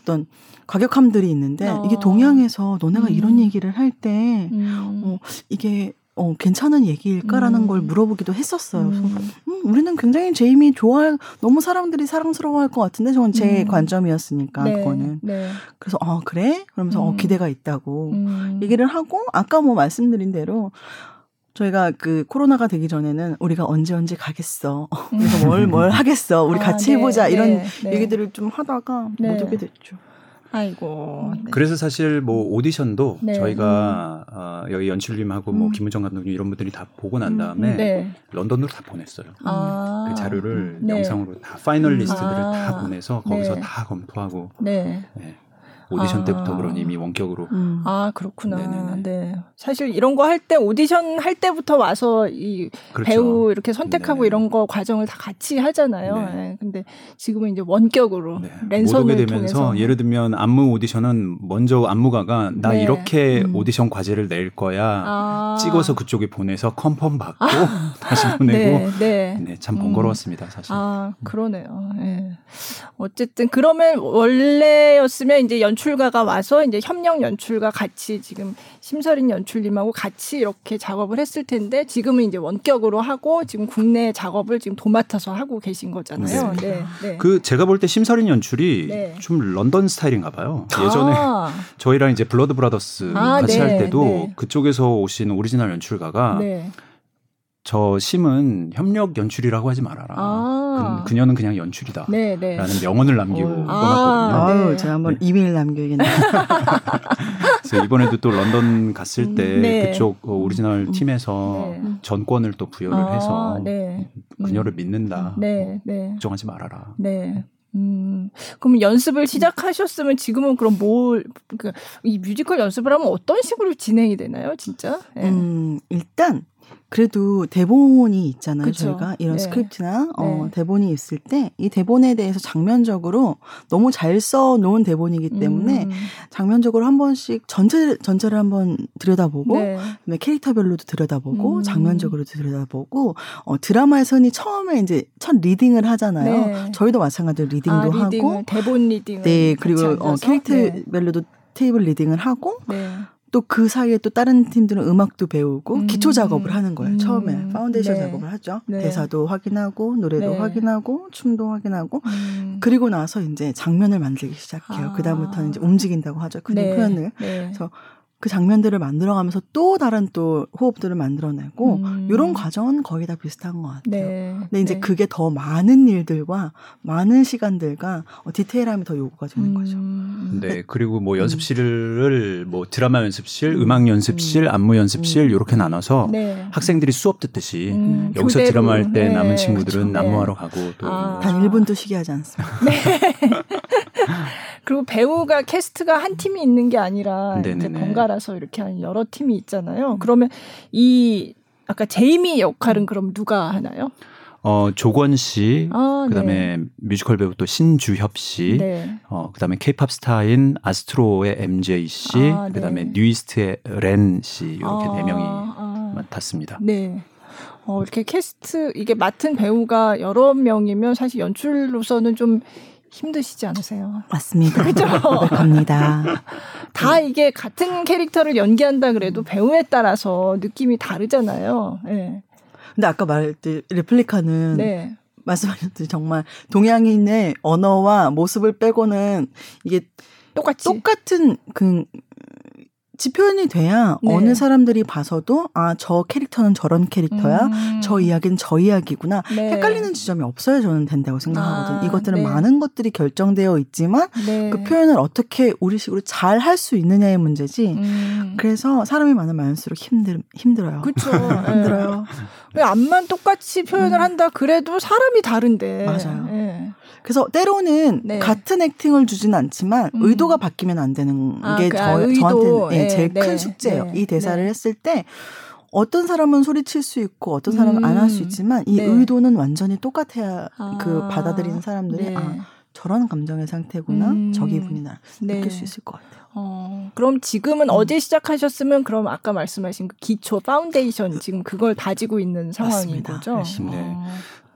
어떤 과격함들이 있는데 어. 이게 동양에서 너네가 음. 이런 얘기를 할때 음. 어, 이게 어, 괜찮은 얘기일까라는 음. 걸 물어보기도 했었어요. 그래서 음. 음, 우리는 굉장히 제이미 좋아, 너무 사람들이 사랑스러워할 것 같은데 저건 제 음. 관점이었으니까 네. 그거는. 네. 그래서 어 그래? 그러면서 어 음. 기대가 있다고 음. 얘기를 하고 아까 뭐 말씀드린 대로 저희가 그 코로나가 되기 전에는 우리가 언제 언제 가겠어. <laughs> 그래서 뭘뭘 하겠어. 우리 아, 같이 네, 해보자 이런 네, 네. 얘기들을 좀 하다가 못 오게 됐죠. 아이고. 네. 그래서 사실 뭐 오디션도 네. 저희가 음. 어, 여기 연출님하고 뭐 음. 김은정 감독님 이런 분들이 다 보고 난 음. 다음에 네. 런던으로 다 보냈어요. 아. 그 자료를 네. 영상으로 다 파이널리스트들을 아. 다 보내서 거기서 네. 다 검토하고 네. 오디션 아. 때부터 그런 이미 원격으로. 음. 아 그렇구나. 네네네. 네. 사실 이런 거 할 때 오디션 할 때부터 와서 이 그렇죠. 배우 이렇게 선택하고 네네. 이런 거 과정을 다 같이 하잖아요. 네. 네. 근데 지금은 이제 원격으로 네. 랜선을 되면서 통해서. 예를 들면 안무 오디션은 먼저 안무가가 나 네. 이렇게 음. 오디션 과제를 낼 거야 아. 찍어서 그쪽에 보내서 confirm 받고 아. <laughs> 다시 보내고 네, 네. 참 번거로웠습니다 사실. 아 그러네요. 네. 어쨌든 그러면 원래였으면 이제 연 연출가가 와서 이제 협력 연출가 같이 지금 심서린 연출님하고 같이 이렇게 작업을 했을 텐데 지금은 이제 원격으로 하고 지금 국내 작업을 지금 도맡아서 하고 계신 거잖아요. 네. 네. 네. 그 제가 볼 때 심서린 연출이 네. 좀 런던 스타일인가 봐요. 예전에 아. 저희랑 이제 블러드 브라더스 아, 같이 할 네. 때도 네. 그쪽에서 오신 오리지널 연출가가 네. 저 심은 협력 연출이라고 하지 말아라. 아. 그녀는 그냥 연출이다. 네, 네. 라는 명언을 남기고 어. 떠났거든요. 아, 네. 제가 한번 이메일 남겨야겠네요. <laughs> 그래서 이번에도 또 런던 갔을 때 네. 그쪽 어, 오리지널 음. 팀에서 네. 전권을 또 부여를 아, 해서 네. 그녀를 음. 믿는다. 네. 네. 걱정하지 말아라. 네. 음, 그럼 연습을 시작하셨으면 지금은 그럼 뭘, 그, 이 뮤지컬 연습을 하면 어떤 식으로 진행이 되나요, 진짜? 네. 음, 일단 그래도 대본이 있잖아요. 그쵸? 저희가 이런 네. 스크립트나 어, 네. 대본이 있을 때 이 대본에 대해서 장면적으로 너무 잘 써놓은 대본이기 때문에 음. 장면적으로 한 번씩 전체 전체를 한번 들여다보고 네. 그다음에 캐릭터별로도 들여다보고 음. 장면적으로도 들여다보고 어, 드라마에서 흔히 처음에 이제 첫 reading을 하잖아요. 네. 저희도 마찬가지로 reading도 아, 하고 대본 reading 네 그리고 어, 캐릭터별로도 table reading을 하고 네. 또 그 사이에 또 다른 팀들은 음악도 배우고 음. 기초 작업을 하는 거예요. 음. 처음에 파운데이션 네. 작업을 하죠. 네. 대사도 확인하고 노래도 네. 확인하고 춤도 확인하고 음. 그리고 나서 이제 장면을 만들기 시작해요. 아. 그 다음부터는 이제 움직인다고 하죠. 그 네. 표현을. 네. 그래서 그 장면들을 만들어가면서 또 다른 또 호흡들을 만들어내고 음. 이런 과정은 거의 다 비슷한 것 같아요. 네. 근데 이제 네. 그게 더 많은 일들과 많은 시간들과 어, 디테일함이 더 요구가 되는 음. 거죠. 네, 그리고 뭐 음. 연습실을 뭐 드라마 연습실, 음. 악 연습실, 음. 안무 연습실 이렇게 음. 나눠서 네. 학생들이 수업 듣듯이 여기서 교대로. 드라마 할때 네. 남은 친구들은 그렇죠. 안무하러 가고 또 아. 단 1분도 쉬게 하지 않습니다. <laughs> 네. 그리고 배우가 캐스트가 한 팀이 있는 게 아니라 네네네. 이제 번갈아서 이렇게 한 여러 팀이 있잖아요. 그러면 이 아까 제이미 역할은 그럼 누가 하나요? 어 조권 씨, 아, 그다음에 네. 뮤지컬 배우 또 신주협 씨, 네. 어 그다음에 케이팝 스타인 아스트로의 MJ 씨, 아, 네. 그다음에 뉴이스트의 렌 씨 이렇게 아, 네 명이 아. 맡았습니다. 네. 어, 이렇게 캐스트 이게 맡은 배우가 여러 명이면 사실 연출로서는 좀 힘드시지 않으세요? 맞습니다. 그죠? 고백합니다. <laughs> 다 이게 같은 캐릭터를 연기한다 그래도 배우에 따라서 느낌이 다르잖아요. 예. 네. 근데 아까 말했듯 레플리카는 네. 말씀하셨듯이 정말 동양인의 언어와 모습을 빼고는 이게 똑같이 똑같은 그 지표현이 돼야 네. 어느 사람들이 봐서도 아 저 캐릭터는 저런 캐릭터야 음. 저 이야기는 저 이야기구나 네. 헷갈리는 지점이 없어야 저는 된다고 생각하거든요. 아, 이것들은 네. 많은 것들이 결정되어 있지만 네. 그 표현을 어떻게 우리식으로 잘 할 수 있느냐의 문제지. 음. 그래서 사람이 많으면 많을수록 힘들 힘들어요. 그렇죠. 힘들어요. <laughs> 왜 암만 똑같이 표현을 음. 한다 그래도 사람이 다른데. 맞아요. 네. 그래서 때로는 네. 같은 acting을 주지는 않지만 음. 의도가 바뀌면 안 되는 아, 게 그, 저, 의도. 저한테는 네, 제일 네. 큰 숙제예요. 네. 이 대사를 네. 했을 때 어떤 사람은 소리칠 수 있고 어떤 사람은 음. 안할 수 있지만 이 네. 의도는 완전히 똑같아야 아. 그 받아들이는 사람들이 아 저런 감정의 상태구나 음. 저 기분이 나 느낄 수 있을 것 같아요. 어, 그럼 지금은 음. 어제 시작하셨으면 그럼 아까 말씀하신 그 기초 파운데이션 지금 그걸 다지고 있는 상황인 맞습니다. 거죠? 네. 어.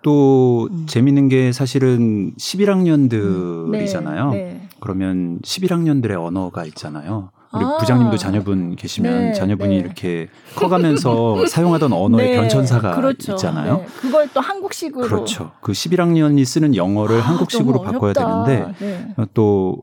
또 음. 재밌는 게 사실은 11학년들이잖아요. 음. 네, 네. 그러면 11학년들의 언어가 있잖아요. 우리 아, 부장님도 자녀분 계시면 네, 자녀분이 네. 이렇게 커가면서 <laughs> 사용하던 언어의 네, 변천사가 그렇죠. 있잖아요. 네. 그걸 또 한국식으로 그렇죠. 그 11학년이 쓰는 영어를 아, 한국식으로 바꿔야 되는데 네. 또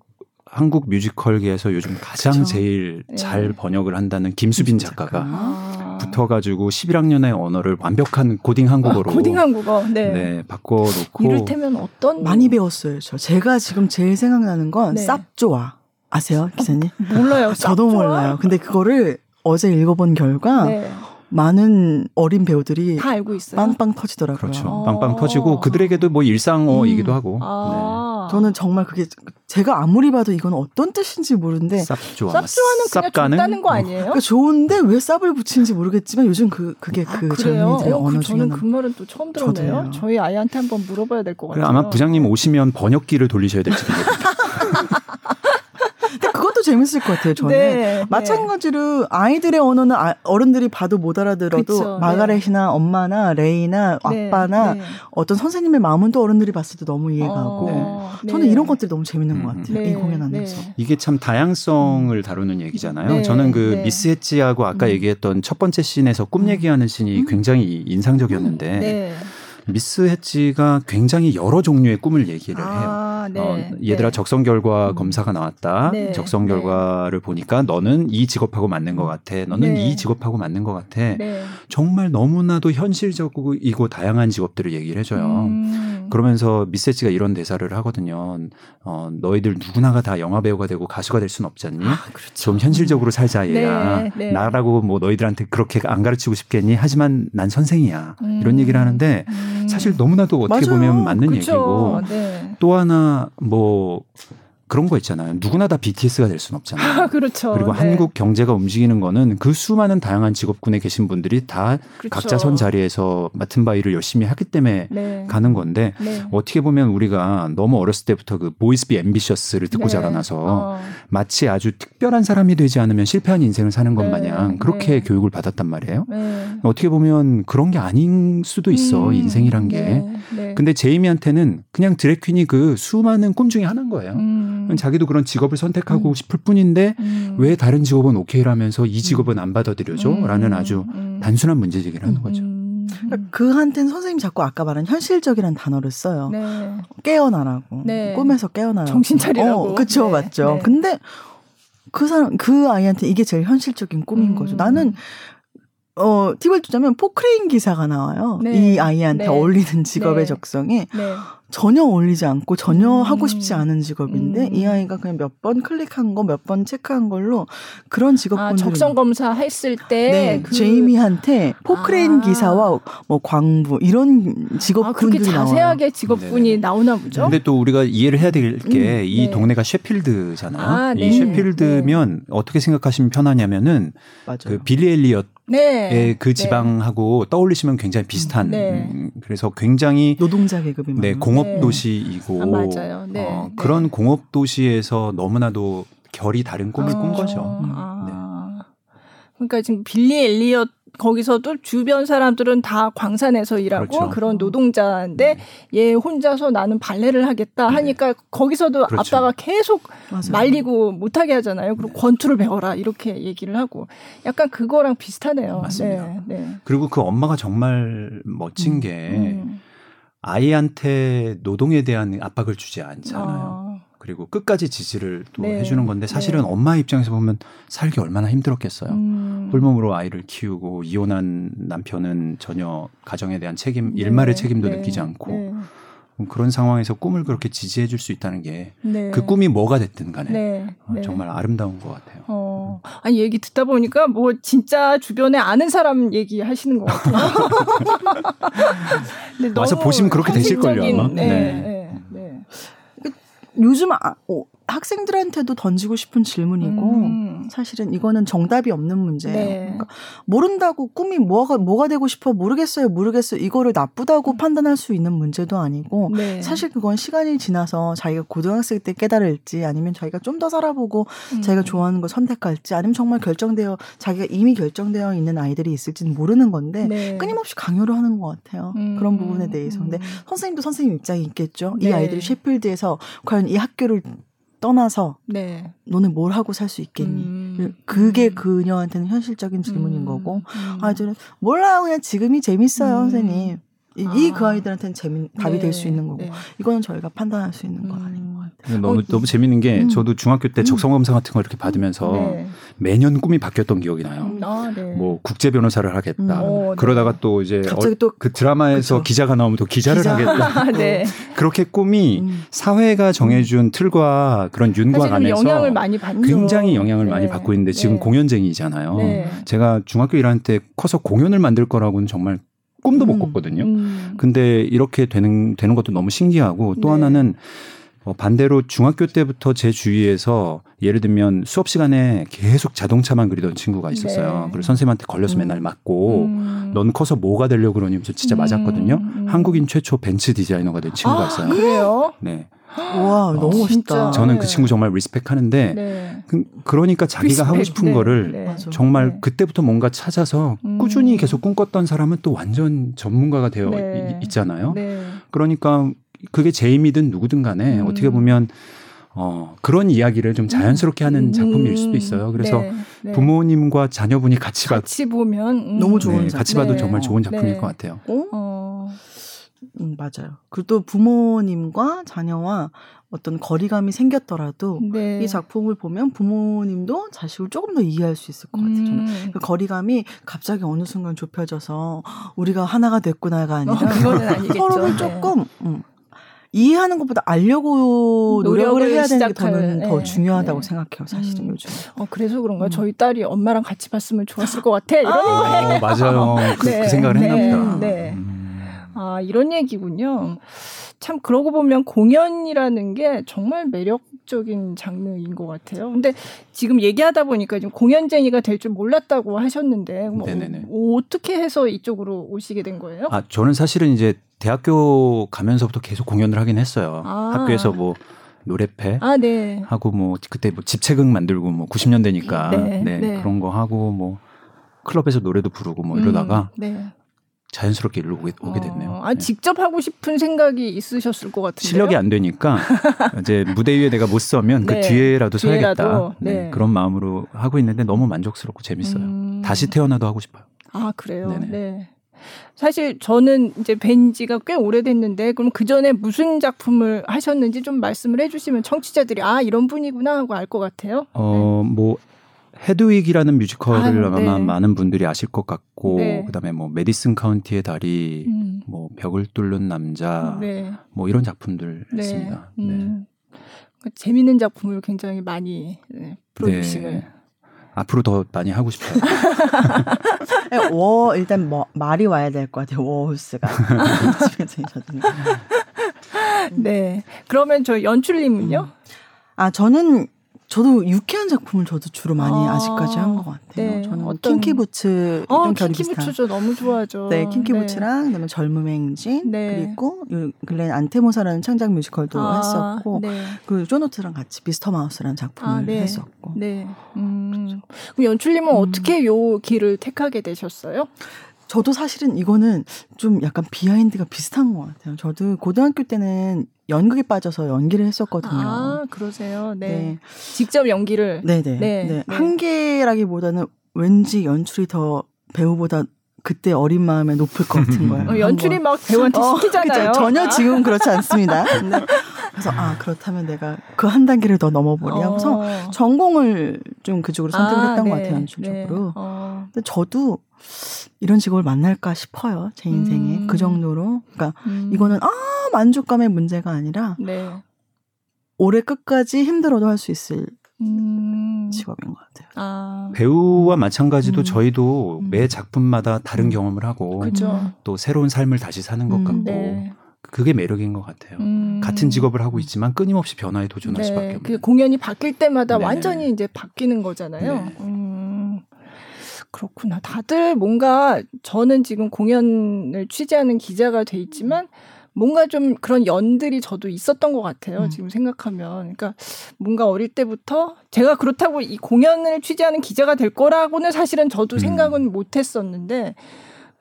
한국 뮤지컬계에서 요즘 가장 그렇죠. 제일 잘 번역을 한다는 김수빈 작가가 아. 붙어가지고 11학년의 언어를 완벽한 고딩 한국어로 아, 고딩 한국어 네. 네 바꿔놓고 이를테면 어떤 많이 배웠어요. 저 제가 지금 제일 생각나는 건 네. 쌉조아 아세요 기사님? 어, 몰라요. 저도 몰라요. 근데 그거를 어제 읽어본 결과 네. 많은 어린 배우들이 다 알고 있어요. 빵빵 터지더라고요. 그렇죠. 빵빵 터지고 그들에게도 뭐 일상어이기도 음. 하고. 아. 네. 저는 정말 그게 제가 아무리 봐도 이건 어떤 뜻인지 모르는데 쌉좋아. 쌉좋아는 그냥 좋다는 거 아니에요? 그러니까 좋은데 왜 쌉을 붙이는지 모르겠지만 요즘 그 그게 그 아, 젊은이들의 어, 그 언어 그, 저는 그 말은 또 처음 들었네요. 저희 아이한테 한번 물어봐야 될 것 같아요. 아마 부모님 오시면 번역기를 돌리셔야 될지도 모르겠어요. <laughs> 그것도 재밌을 것 같아요. 저는 네, 네. 마찬가지로 네. 아이들의 언어는 아, 어른들이 봐도 못 알아들어도 그쵸, 네. 마가렛이나 엄마나 레이나 네, 아빠나 네. 어떤 선생님의 마음은 또 어른들이 봤을 때 너무 이해가고 어, 저는 이런 것들이 너무 재밌는 것 같아요. 이 공연하면서 이게 참 다양성을 다루는 얘기잖아요. 저는 그 미스 해치하고 아까 음. 얘기했던 첫 번째 씬에서 꿈 음. 얘기하는 씬이 음. 굉장히 인상적이었는데. 미스 해치가 굉장히 여러 종류의 꿈을 얘기를 아, 해요. 네, 어, 얘들아 네. 적성 결과 음. 검사가 나왔다. 네, 적성 네. 결과를 보니까 너는 이 직업하고 맞는 것 같아. 너는 네. 이 직업하고 맞는 것 같아. 네. 정말 너무나도 현실적이고 다양한 직업들을 얘기를 해줘요. 음. 그러면서 미세지가 이런 대사를 하거든요. 어, 너희들 누구나가 다 영화 배우가 되고 가수가 될 수는 없지 않니? 아, 그렇죠. 좀 현실적으로 살자 얘야. 나라고 뭐 너희들한테 그렇게 안 가르치고 싶겠니? 하지만 난 선생이야. 음. 이런 얘기를 하는데 음. 사실 너무나도 어떻게 맞아요. 보면 맞는 그렇죠. 얘기고 네. 또 하나 뭐 그런 거 있잖아요. 누구나 다 BTS가 될 수는 없잖아요. <laughs> 그렇죠. 그리고 네. 한국 경제가 움직이는 거는 그 수많은 다양한 직업군에 계신 분들이 다 그렇죠. 각자 선 자리에서 맡은 바일을 열심히 하기 때문에 네. 가는 건데 네. 어떻게 보면 우리가 너무 어렸을 때부터 그 Boys be ambitious를 듣고 네. 자라나서 어. 마치 아주 특별한 사람이 되지 않으면 실패한 인생을 사는 것 네. 마냥 그렇게 네. 교육을 받았단 말이에요. 어떻게 보면 그런 게 아닐 수도 있어 음. 인생이란 게. 근데 제이미한테는 그냥 드래퀸이 그 수많은 꿈 중에 하나인 거예요. 음. 음. 자기도 그런 직업을 선택하고 음. 싶을 뿐인데 음. 왜 다른 직업은 오케이라면서 이 직업은 안 받아들여줘? 음. 라는 아주 음. 단순한 문제제기를 하는 거죠. 그러니까 그한테는 선생님 자꾸 아까 말한 현실적이라는 단어를 써요. 네. 깨어나라고. 네. 꿈에서 깨어나라고. 정신 차리라고. 어, 그쵸, 네. 맞죠. 네. 근데 그 사람, 그 아이한테 이게 제일 현실적인 꿈인 거죠. 나는 어, 팁을 주자면 포크레인 기사가 나와요. 네. 이 아이한테 네. 어울리는 직업의 네. 적성에. 네. 전혀 어울리지 않고 전혀 음. 하고 싶지 않은 직업인데 음. 이 아이가 그냥 몇 번 클릭한 거 몇 번 체크한 걸로 그런 직업분들 아, 적성 검사 했을 때 네, 그... 제이미한테 포크레인 아. 기사와 뭐 광부 이런 직업분들이 아, 자세하게 직업군이 네 나오나 보죠. 근데 또 우리가 이해를 해야 될 게이 음. 네. 동네가 셰필드잖아요. 아, 이 네. 셰필드면 네. 어떻게 생각하시면 편하냐면은 맞아요. 그 빌리 엘리엇 네. 그 지방하고 네. 떠올리시면 굉장히 비슷한 네. 음, 그래서 굉장히 노동자 계급이 네, 공업 네. 도시이고 아, 맞아요. 네. 어, 그런 공업 도시에서 너무나도 결이 다른 꿈을 아, 꾼 거죠. 음. 아. 그러니까 지금 빌리 엘리엇 거기서도 주변 사람들은 다 광산에서 일하고 그렇죠. 그런 노동자인데 네. 얘 혼자서 나는 발레를 하겠다 네. 하니까 네. 거기서도 그렇죠. 아빠가 계속 맞아요. 말리고 못하게 하잖아요. 그리고 네. 권투를 배워라 이렇게 얘기를 하고 약간 그거랑 비슷하네요. 맞습니다. 네. 네. 그리고 그 엄마가 정말 멋진 음, 게 음. 아이한테 노동에 대한 압박을 주지 않잖아요. 아. 그리고 끝까지 지지를 또 네. 해주는 건데 사실은 네. 엄마 입장에서 보면 살기 얼마나 힘들었겠어요. 음. 홀몸으로 아이를 키우고 이혼한 남편은 전혀 가정에 대한 책임, 네. 일말의 책임도 네. 느끼지 않고 네. 그런 상황에서 꿈을 그렇게 지지해 줄 수 있다는 게그 네. 꿈이 뭐가 됐든 간에 어, 정말 아름다운 것 같아요. 어. 아니 얘기 듣다 보니까 뭐 진짜 주변에 아는 사람 얘기 하시는 것 같아요. <laughs> 와서 보시면 그렇게 되실걸요 아마. 네. 네. 요즘 아, 어, 학생들한테도 던지고 싶은 질문이고 음. 사실은 이거는 정답이 없는 문제예요. 네. 그러니까 모른다고 꿈이 뭐가 뭐가 되고 싶어 모르겠어요, 모르겠어요. 이거를 나쁘다고 음. 판단할 수 있는 문제도 아니고 네. 사실 그건 시간이 지나서 자기가 고등학생 때 깨달을지 아니면 자기가 좀 더 살아보고 음. 자기가 좋아하는 걸 선택할지 아니면 정말 결정되어 자기가 이미 결정되어 있는 아이들이 있을지는 모르는 건데 네. 끊임없이 강요를 하는 것 같아요. 음. 그런 부분에 대해서. 근데 음. 선생님도 선생님 입장이 있겠죠. 이 네. 아이들이 셰필드에서 과연 이 학교를 떠나서 네. 너는 뭘 하고 살 수 있겠니? 음. 그게 음. 그녀한테는 현실적인 질문인 음. 거고 음. 아이들은 몰라요 그냥 지금이 재밌어요 음. 선생님 이그 아. 아이들한테는 재미 답이 네. 될수 있는 거고 네. 이거는 저희가 판단할 수 있는 건 아닌 것 같아요. 너무 어, 너무 재밌는 게 음. 저도 중학교 때 적성 검사 같은 걸 이렇게 받으면서 네. 매년 꿈이 바뀌었던 기억이 나요. 아, 네. 뭐 국제 변호사를 하겠다. 음. 오, 네. 그러다가 또 이제 갑자기 또 그 드라마에서 그쵸. 기자가 나오면 또 기자를 기자. 하겠다. <laughs> 네. <laughs> 그렇게 꿈이 음. 사회가 정해준 음. 틀과 그런 윤곽 안에서 영향을 많이 받는 굉장히 영향을 네. 많이 받고 있는데 지금 공연쟁이잖아요. 제가 중학교 1학년 때 커서 공연을 만들 거라고는 정말 꿈도 못 음. 꿨거든요. 음. 근데 이렇게 되는 되는 것도 너무 신기하고 또 네. 하나는 어, 반대로 중학교 때부터 제 주위에서 예를 들면 수업 시간에 계속 자동차만 그리던 친구가 있었어요. 네. 그리고 선생님한테 걸려서 음. 맨날 맞고 음. 넌 커서 뭐가 되려고 그러니 저 진짜 음. 맞았거든요. 음. 한국인 최초 벤츠 디자이너가 된 친구가 아, 있어요. 그래요? 네. 와 너무 어, 멋있다. 저는 그 네. 친구 정말 respect하는데 네. 그, 러니까 자기가 respect. 하고 싶은 네. 거를 네. 정말 네. 그때부터 뭔가 찾아서 음. 꾸준히 계속 꿈꿨던 사람은 또 완전 전문가가 되어 네. 있잖아요. 그러니까 그게 제이미든 누구든 간에 음. 어떻게 보면 어, 그런 이야기를 좀 자연스럽게 하는 음. 작품일 수도 있어요. 그래서 부모님과 자녀분이 같이, 같이 봐, 보면 음. 너무 좋은 같이 봐도 정말 좋은 작품일 것 같아요. 어? 음, 맞아요. 그리고 또 부모님과 자녀와 어떤 거리감이 생겼더라도 네. 이 작품을 보면 부모님도 자식을 조금 더 이해할 수 있을 것 같아요. 음. 그 거리감이 갑자기 어느 순간 좁혀져서 우리가 하나가 됐구나가 아니라 어, 서로를 네. 조금 음, 이해하는 것보다 알려고 노력을, 해야 되는 게 저는 네. 더 중요하다고 네. 생각해요. 사실은 음. 요즘. 어 그래서 그런가 음. 저희 딸이 엄마랑 같이 봤으면 좋았을 것 같아. 이런 아, 어, 맞아요. <laughs> 그, 그, 네. 생각을 했나 네. 보다. 네. 음. 아 이런 얘기군요. 참 그러고 보면 공연이라는 게 정말 매력적인 장르인 것 같아요. 근데 지금 얘기하다 보니까 좀 공연쟁이가 될 줄 몰랐다고 하셨는데 뭐 어, 떻게 해서 이쪽으로 오시게 된 거예요? 아 저는 사실은 이제 대학교 가면서부터 계속 공연을 하긴 했어요. 아. 학교에서 뭐 노래패 아, 네. 하고 뭐 그때 뭐 집체극 만들고 뭐 90년대니까 네, 네, 네, 그런 거 하고 뭐 클럽에서 노래도 부르고 뭐 이러다가 음, 네. 자연스럽게 일로 오게, 오게 됐네요. 어, 아, 네. 직접 하고 싶은 생각이 있으셨을 것 같은데요. 실력이 안 되니까 <laughs> 이제 무대 위에 내가 못 서면 그 뒤에라도 서야겠다. 네. 네. 그런 마음으로 하고 있는데 너무 만족스럽고 재밌어요. 음... 다시 태어나도 하고 싶어요. 아 그래요. 네네. 네. 사실 저는 이제 뵌 지가 꽤 오래됐는데 그럼 그 전에 무슨 작품을 하셨는지 좀 말씀을 해주시면 청취자들이 아 이런 분이구나 하고 알 것 같아요. 어뭐 헤드윅이라는 뮤지컬을 아, 네. 아마 많은 분들이 아실 것 같고 네. 그다음에 뭐 메디슨 카운티의 다리, 음. 뭐 벽을 뚫는 남자, 네. 뭐 이런 작품들 네. 했습니다. 네. 음. 그 재밌는 작품을 굉장히 많이 네, 프로듀싱을. 네. 앞으로 더 많이 하고 싶어요. <laughs> 워 일단 뭐 말이 와야 될 것 같아요. 워 호스가. <laughs> 네. 그러면 저 연출님은요? 음. 아 저는 저도 유쾌한 작품을 저도 주로 많이 아, 직까지 한 것 같아요. 네. 저는 뭐 어떤... 킹키부츠 어, 비슷한. 킹키부츠죠. 너무 좋아하죠. 네, 킹키부츠랑 네. 그다음에 젊음의 행진 네. 그리고 글렌 안테모사라는 창작 뮤지컬도 아, 했었고 네. 그 쇼노트랑 같이 미스터 마우스라는 작품을 아, 네. 했었고. 네. 음. 그렇죠. 그럼 연출님은 음. 어떻게 요 길을 택하게 되셨어요? 저도 사실은 이거는 좀 약간 비하인드가 비슷한 것 같아요. 저도 고등학교 때는 연극에 빠져서 연기를 했었거든요. 아, 그러세요? 네. 네. 직접 연기를. 네네. 네. 네. 네. 한계라기보다는 왠지 연출이 더 배우보다 그때 어린 마음에 높을 것 같은 거예요. 어, 연출이 막 배우한테 어, 시키잖아요. 그쵸? 전혀 지금 그렇지 않습니다. <laughs> 네. 그래서 아 그렇다면 내가 그 한 단계를 더 넘어보리 하고서 어. 전공을 좀 그쪽으로 선택을 아, 했던 네. 것 같아요 연출적으로. 네. 어. 근데 저도 이런 직업을 만날까 싶어요 제 인생에 음. 그 정도로. 그러니까 음. 이거는 아 만족감의 문제가 아니라 네. 올해 끝까지 힘들어도 할 수 있을 음. 직업인 것 같아요. 아. 배우와 마찬가지도 음. 저희도 음. 매 작품마다 다른 음. 경험을 하고 그죠. 또 새로운 삶을 다시 사는 것 음. 같고 네. 그게 매력인 것 같아요. 음. 같은 직업을 하고 있지만 끊임없이 변화에 도전할 네. 수밖에 없는. 그 공연이 바뀔 때마다 네. 완전히 이제 바뀌는 거잖아요. 네. 음. 그렇구나. 다들 뭔가 저는 지금 공연을 취재하는 기자가 돼 있지만 뭔가 좀 그런 연들이 저도 있었던 것 같아요. 음. 지금 생각하면. 그러니까 뭔가 어릴 때부터 제가 그렇다고 이 공연을 취재하는 기자가 될 거라고는 사실은 저도 음. 생각은 못 했었는데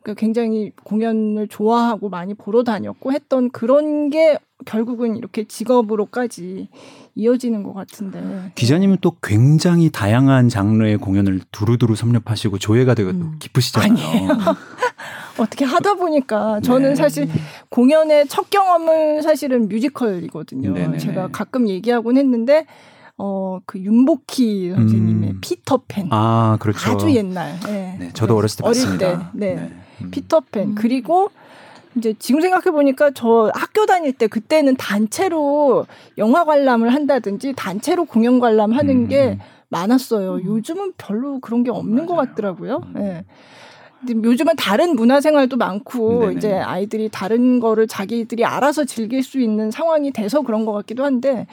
그러니까 굉장히 공연을 좋아하고 많이 보러 다녔고 했던 그런 게 결국은 이렇게 직업으로까지 이어지는 것 같은데. 기자님은 또 굉장히 다양한 장르의 공연을 두루두루 섭렵하시고 조예가 되게 음. 깊으시잖아요. 아니에요. <laughs> 어떻게 하다 보니까 저는 네. 사실 공연의 첫 경험은 사실은 뮤지컬이거든요. 네네네. 제가 가끔 얘기하곤 했는데 어, 그 윤복희 선생님의 음. 피터팬. 아, 그렇죠. 아주 옛날. 네. 네 저도 어렸을 때 어릴 봤습니다. 때. 네. 네. 음. 피터팬. 그리고 이제 지금 생각해 보니까 저 학교 다닐 때 그때는 단체로 영화 관람을 한다든지 단체로 공연 관람하는 음. 게 많았어요. 음. 요즘은 별로 그런 게 없는 맞아요. 것 같더라고요. 예. 네. 요즘은 다른 문화 생활도 많고 네네. 이제 아이들이 다른 거를 자기들이 알아서 즐길 수 있는 상황이 돼서 그런 것 같기도 한데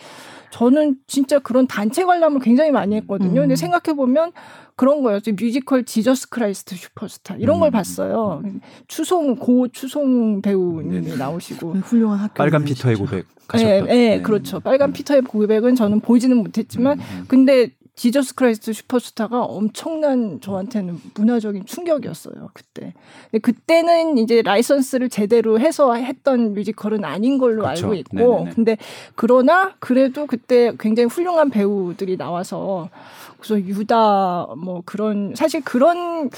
저는 진짜 그런 단체 관람을 굉장히 많이 했거든요. 음. 근데 생각해 보면 그런 거예요. 뮤지컬 지저스 크라이스트 슈퍼스타 이런 음. 걸 봤어요. 추송웅 고 추송웅 배우님이 네. 나오시고 훌륭한 학교 빨간 피터의 고백 가셨다. 네, 네, 네, 그렇죠. 빨간 피터의 고백은 저는 보지는 못했지만 음, 음. 근데 지저스 크라이스트 슈퍼스타가 엄청난 저한테는 문화적인 충격이었어요 그때. 근데 그때는 이제 라이선스를 제대로 해서 했던 뮤지컬은 아닌 걸로 그렇죠. 알고 있고, 네네네. 근데 그러나 그래도 그때 굉장히 훌륭한 배우들이 나와서 그래서 유다 뭐 그런 사실 그런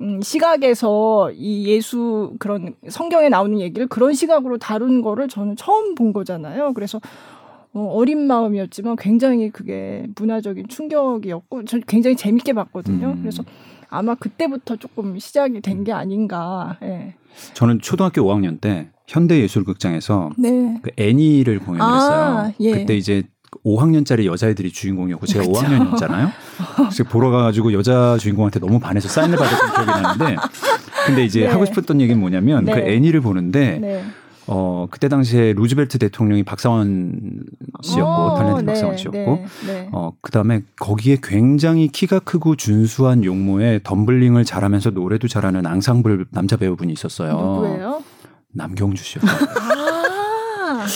음, 시각에서 이 예수 그런 성경에 나오는 얘기를 그런 시각으로 다룬 거를 저는 처음 본 거잖아요. 그래서 어, 어린 마음이었지만 굉장히 그게 문화적인 충격이었고 저 굉장히 재밌게 봤거든요. 음. 그래서 아마 그때부터 조금 시작이 된 게 아닌가. 예. 저는 초등학교 5학년 때 현대예술극장에서 네. 그 애니를 공연을 아, 했어요. 예. 그때 이제 5학년짜리 여자애들이 주인공이었고 제가 그렇죠. 5학년이었잖아요. 그래서 보러 가가지고 여자 주인공한테 너무 반해서 사인을 받았던 기억이 나는데 근데 이제 <laughs> 네. 하고 싶었던 얘기는 뭐냐면 그 네. 그 애니를 보는데 네. 어 그때 당시에 루즈벨트 대통령이 박사원 씨였고 어, 탤런트 네, 박사원 씨였고 네, 네. 어 그다음에 거기에 굉장히 키가 크고 준수한 용모에 덤블링을 잘하면서 노래도 잘하는 앙상블 남자 배우분이 있었어요. 누구예요? 남경주 씨였어요. 아~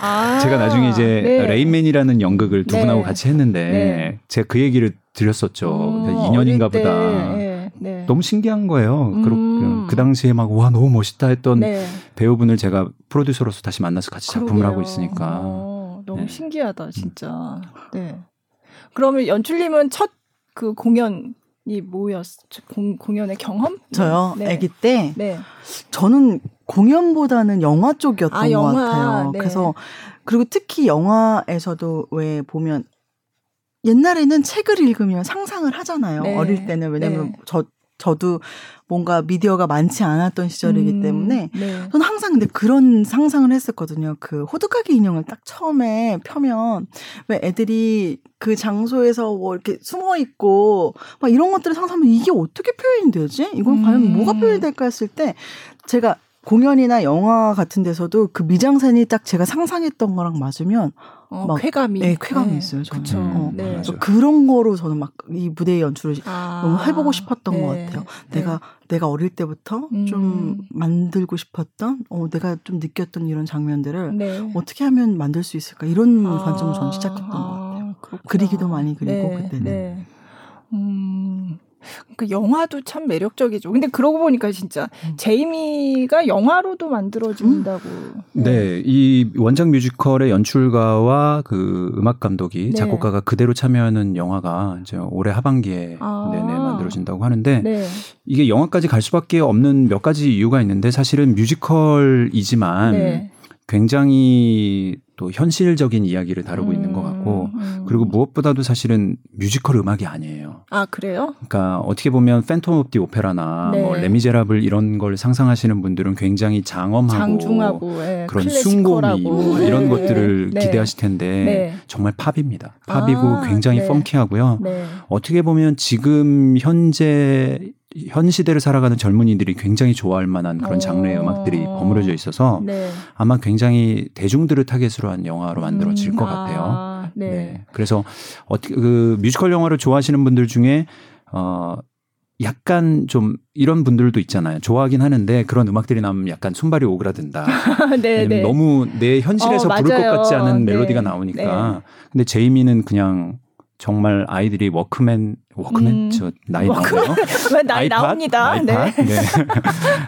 아~ 제가 나중에 이제 네. 레인맨이라는 연극을 두 분하고 네. 같이 했는데 네. 제가 그 얘기를 드렸었죠. 음, 인연인가 보다. 네. 너무 신기한 거예요. 음. 그 당시에 막 와 너무 멋있다 했던 네. 배우분을 제가 프로듀서로서 다시 만나서 같이 작품을 그러게요. 하고 있으니까 어, 너무 네. 신기하다 진짜. 네. 그러면 연출님은 첫 그 공연 이 뭐였? 공, 공연의 경험? 저요. 네. 아기 때. 네. 저는 공연보다는 영화 쪽이었던 아, 영화. 것 같아요. 네. 그래서 그리고 특히 영화에서도 왜 보면 옛날에는 책을 읽으면 상상을 하잖아요. 네. 어릴 때는 왜냐면 네. 저 저도 뭔가 미디어가 많지 않았던 시절이기 음, 때문에 네. 저는 항상 근데 그런 상상을 했었거든요. 그 호두까기 인형을 딱 처음에 펴면 왜 애들이 그 장소에서 뭐 이렇게 숨어 있고 막 이런 것들을 상상하면 이게 어떻게 표현이 되지? 이건 음. 과연 뭐가 표현이 될까 했을 때 제가 공연이나 영화 같은 데서도 그 미장센이 딱 제가 상상했던 거랑 맞으면 어, 막 쾌감이 네, 쾌감이 네. 있어요. 저는. 그쵸. 어. 네. 그런 거로 저는 막 이 무대 연출을 아. 너무 해보고 싶었던 네. 것 같아요. 네. 내가 내가 어릴 때부터 음. 좀 만들고 싶었던, 어, 내가 좀 느꼈던 이런 장면들을 네. 어떻게 하면 만들 수 있을까 이런 아. 관점으로 저는 시작했던 것 같아요. 아, 그리기도 많이 그리고 네. 그때는. 음. 그 영화도 참 매력적이죠. 근데 그러고 보니까 진짜 음. 제이미가 영화로도 만들어진다고. 음. 네, 이 원작 뮤지컬의 연출가와 그 음악 감독이 네. 작곡가가 그대로 참여하는 영화가 이제 올해 하반기에 아. 네네 만들어진다고 하는데 네. 이게 영화까지 갈 수밖에 없는 몇 가지 이유가 있는데 사실은 뮤지컬이지만 네. 굉장히 또 현실적인 이야기를 다루고 음, 있는 것 같고 음. 그리고 무엇보다도 사실은 뮤지컬 음악이 아니에요. 아 그래요? 그러니까 어떻게 보면 Phantom of the Opera나 네. 뭐 레미제라블 이런 걸 상상하시는 분들은 굉장히 장엄하고 장중하고 예, 그런 숭고미 뭐 네. 이런 것들을 네. 기대하실 텐데 네. 정말 팝입니다. 팝이고 아, 굉장히 네. funky하고요. 네. 어떻게 보면 지금 현재 현 시대를 살아가는 젊은이들이 굉장히 좋아할 만한 그런 장르의 어. 음악들이 버무려져 있어서 네. 아마 굉장히 대중들을 타겟으로 한 영화로 만들어질 음. 것 같아요. 아, 네. 네. 그래서 어떻게 그 뮤지컬 영화를 좋아하시는 분들 중에 어 약간 좀 이런 분들도 있잖아요. 좋아하긴 하는데 그런 음악들이 나오면 약간 손발이 오그라든다. <laughs> 네, 네. 너무 내 현실에서 어, 부를 것 같지 않은 네. 멜로디가 나오니까. 네. 근데 제이미는 그냥 정말 아이들이 워크맨 워크맨 음. 저 나이 나오나요? <laughs> 나이 아이팟? 나옵니다. 아이팟? 네. 네.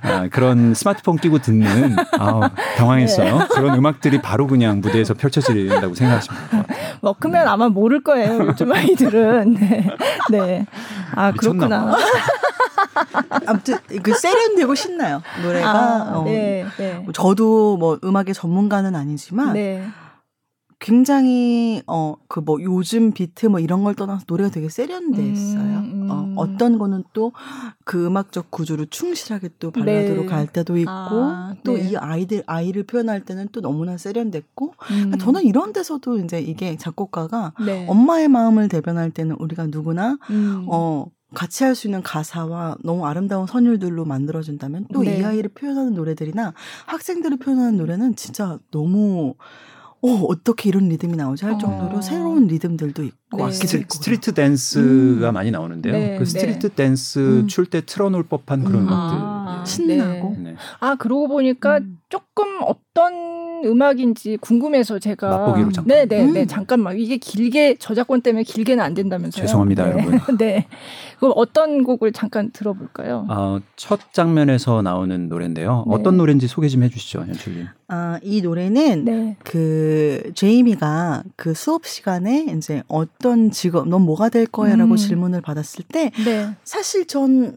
아, 그런 스마트폰 끼고 듣는 아 당황했어요. 네. 그런 음악들이 바로 그냥 무대에서 펼쳐진다고 생각하시면 될것 같아요. 워크맨 아마 모를 거예요. 요즘 아이들은. 네. 네. 아 그렇구나. <laughs> 아무튼 그 세련되고 신나요 노래가. 아, 어. 네, 네. 저도 뭐 음악의 전문가는 아니지만. 네. 굉장히 어 그 뭐 요즘 비트 뭐 이런 걸 떠나서 노래가 되게 세련됐어요. 음, 음. 어, 어떤 거는 또 그 음악적 구조를 충실하게 또 발라드로 네. 갈 때도 있고 아, 또이 네. 아이들 아이를 표현할 때는 또 너무나 세련됐고 음. 저는 이런 데서도 이제 이게 작곡가가 네. 엄마의 마음을 대변할 때는 우리가 누구나 음. 어 같이 할 수 있는 가사와 너무 아름다운 선율들로 만들어진다면 또이 네. 아이를 표현하는 노래들이나 학생들을 표현하는 노래는 진짜 너무 어, 어떻게 이런 리듬이 나오지 할 정도로 어. 새로운 리듬들도 있고 네. stree, street dance가 음. 많이 나오는데요. 네, 그 street 네. 댄스 음. 출 때 틀어놓을 법한 그런 음. 것들 아, 신나고. 네. 아 그러고 보니까 음. 조금 어떤 음악인지 궁금해서 제가 맛보기로 잠깐. 네네 네, 네, 음. 잠깐만 이게 길게 저작권 때문에 길게는 안 된다면서요? 죄송합니다, 네. 여러분. <laughs> 네. 그럼 어떤 곡을 잠깐 들어볼까요? 어, 첫 장면에서 나오는 노래인데요. 네. 어떤 노래인지 소개 좀 해주시죠, 연출님. 아, 이 노래는 네. 그 제이미가 그 수업 시간에 이제 어떤 직업, 넌 뭐가 될 거야라고 음. 질문을 받았을 때 네. 사실 전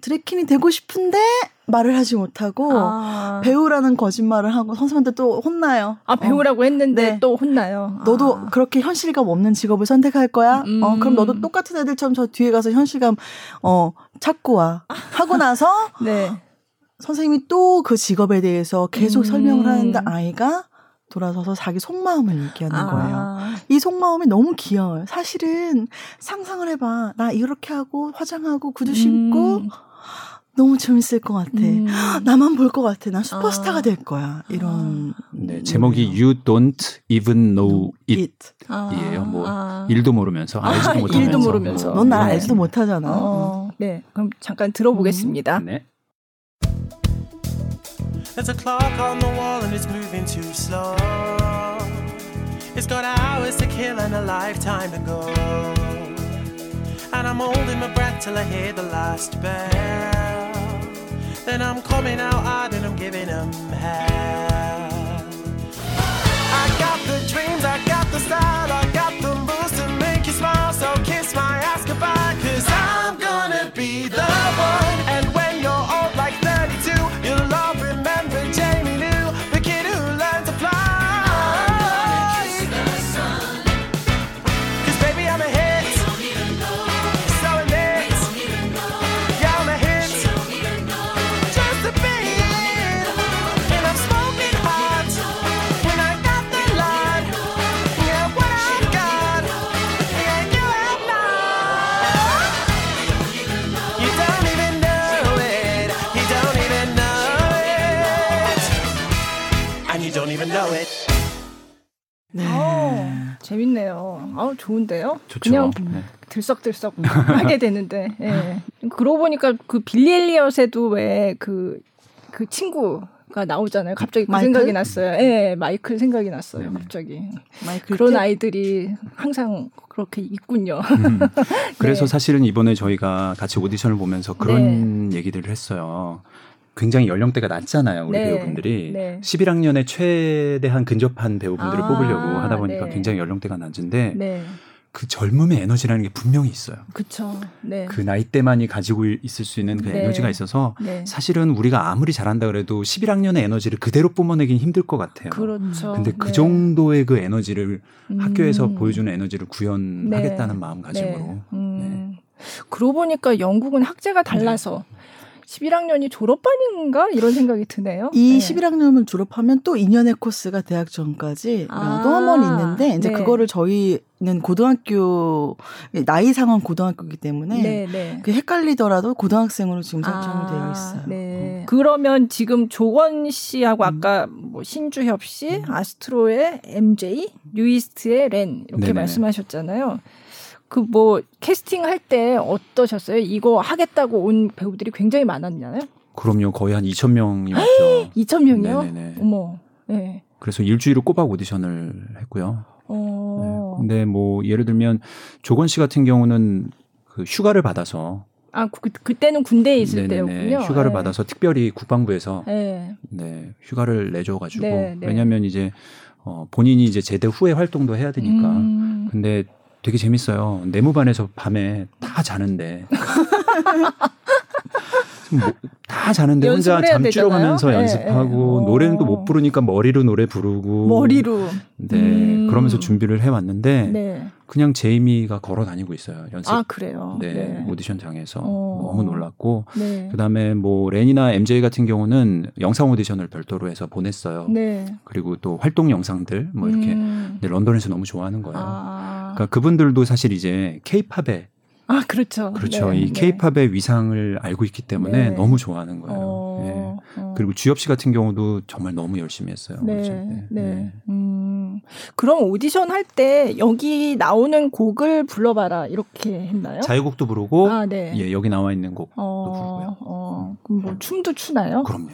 드래킨이 되고 싶은데 말을 하지 못하고 아. 배우라는 거짓말을 하고 선생님한테 또 혼나요. 아 배우라고 어. 했는데 네. 또 혼나요. 너도 아. 그렇게 현실감 없는 직업을 선택할 거야? 음. 어 그럼 너도 똑같은 애들처럼 저 뒤에 가서 현실감 어 찾고 와. 하고 <laughs> 나서 네. 선생님이 또 그 직업에 대해서 계속 음. 설명을 하는데 아이가 돌아서서 자기 속마음을 얘기하는 아. 거예요. 이 속마음이 너무 귀여워요. 사실은 상상을 해봐. 나 이렇게 하고 화장하고 구두 신고 음. 너무 재밌을 것 같아. 음. 나만 볼 것 같아. 난 슈퍼스타가 아. 될 거야. 이런. 네, 제목이 You Don't Even Know It. 아. 이에요. 뭐 아. 일도 모르면서 알지도 못하면서. 일도 모르면서. 넌나 네. 알지도 못하잖아. 어. 네, 그럼 잠깐 들어보겠습니다. 음. 네. There's a clock on the wall and it's moving too slow. It's got hours to kill and a lifetime to go. And I'm holding my breath till I hear the last bell. Then I'm coming out hard and I'm giving them hell. I got the dreams, I got the style, I 아우 좋은데요? 좋죠. 그냥 네. 들썩들썩 하게 <laughs> 되는데. 예. 그러고 보니까 그 빌리 엘리엇에도 왜그그 친구 가 나오잖아요. 갑자기 그 마이클? 생각이 났어요. 예, 마이클 생각이 났어요. 갑자기. 마이클 그런 때? 아이들이 항상 그렇게 있군요. 음. <laughs> 그래서 네. 사실은 이번에 저희가 같이 오디션을 보면서 그런 얘기들을 했어요. 굉장히 연령대가 낮잖아요, 우리 네. 배우분들이. 네. 11학년에 최대한 근접한 배우분들을 아, 뽑으려고 하다 보니까 네. 굉장히 연령대가 낮은데 네. 그 젊음의 에너지라는 게 분명히 있어요. 그쵸. 네. 그 나이 때만이 가지고 있을 수 있는 그 네. 에너지가 있어서 네. 사실은 우리가 아무리 잘한다 그래도 11학년의 에너지를 그대로 뿜어내긴 힘들 것 같아요. 그렇죠. 근데 그 네. 정도의 그 에너지를 음. 학교에서 보여주는 에너지를 구현하겠다는 마음가짐으로. 네. 음. 그러고 보니까 영국은 학제가 달라서 11학년이 졸업반인가 이런 생각이 드네요. 이 네. 11학년을 졸업하면 또 2년의 코스가 대학 전까지 아, 또 한번 있는데 이제 네. 그거를 저희는 고등학교 나이 상황 고등학교이기 때문에 네, 네. 그 헷갈리더라도 고등학생으로 지금 설정이 되어 있어요. 네. 그러면 지금 조건 씨하고 음. 아까 뭐 신주협 씨, 아스트로의 MJ, 뉴이스트의 렌 이렇게 네네네. 말씀하셨잖아요. 그 뭐 캐스팅 할 때 어떠셨어요? 이거 하겠다고 온 배우들이 굉장히 많았잖아요. 그럼요. 거의 한 2천 명이 왔죠. 2천 <gasps> 명이요? 네네네. 어머. 네. 그래서 일주일을 꼬박 오디션을 했고요. 어. 네. 근데 뭐 예를 들면 조건 씨 같은 경우는 그 휴가를 받아서 아, 그, 그때는 군대에 있을 네네네, 때였군요. 휴가를 네. 받아서 특별히 국방부에서 네. 네, 휴가를 내줘 가지고 네, 네. 왜냐하면 이제 어, 본인이 이제 제대 후에 활동도 해야 되니까. 음. 근데 되게 재밌어요. 내무반에서 밤에 다 자는데. <laughs> 뭐, 다 자는데 혼자 해야 잠주러 가면서 되잖아요. 연습하고 예, 예. 노래는 또 어. 못 부르니까 머리로 노래 부르고 머리로. 네 음. 그러면서 준비를 해왔는데 네. 그냥 제이미가 걸어 다니고 있어요 연습 아, 그래요. 네, 오디션 장에서 어. 너무 놀랐고 네. 그다음에 뭐 렌이나 MJ 같은 경우는 영상 오디션을 별도로 해서 보냈어요. 네. 그리고 또 활동 영상들 뭐 이렇게 음. 런던에서 너무 좋아하는 거예요. 아. 그러니까 그분들도 사실 이제 케이팝의 아, 그렇죠. 그렇죠. 네, 이 네. 케이팝의 위상을 알고 있기 때문에 네. 너무 좋아하는 거예요. 어, 예. 어. 그리고 주엽 씨 같은 경우도 정말 너무 열심히 했어요. 네, 오디션 네. 때. 네. 음. 그럼 오디션 할 때 여기 나오는 곡을 불러봐라 이렇게 했나요? 자유곡도 부르고 아, 네. 예, 여기 나와 있는 곡도 어, 부르고요. 어, 그럼 뭐 춤도 추나요? 그럼요.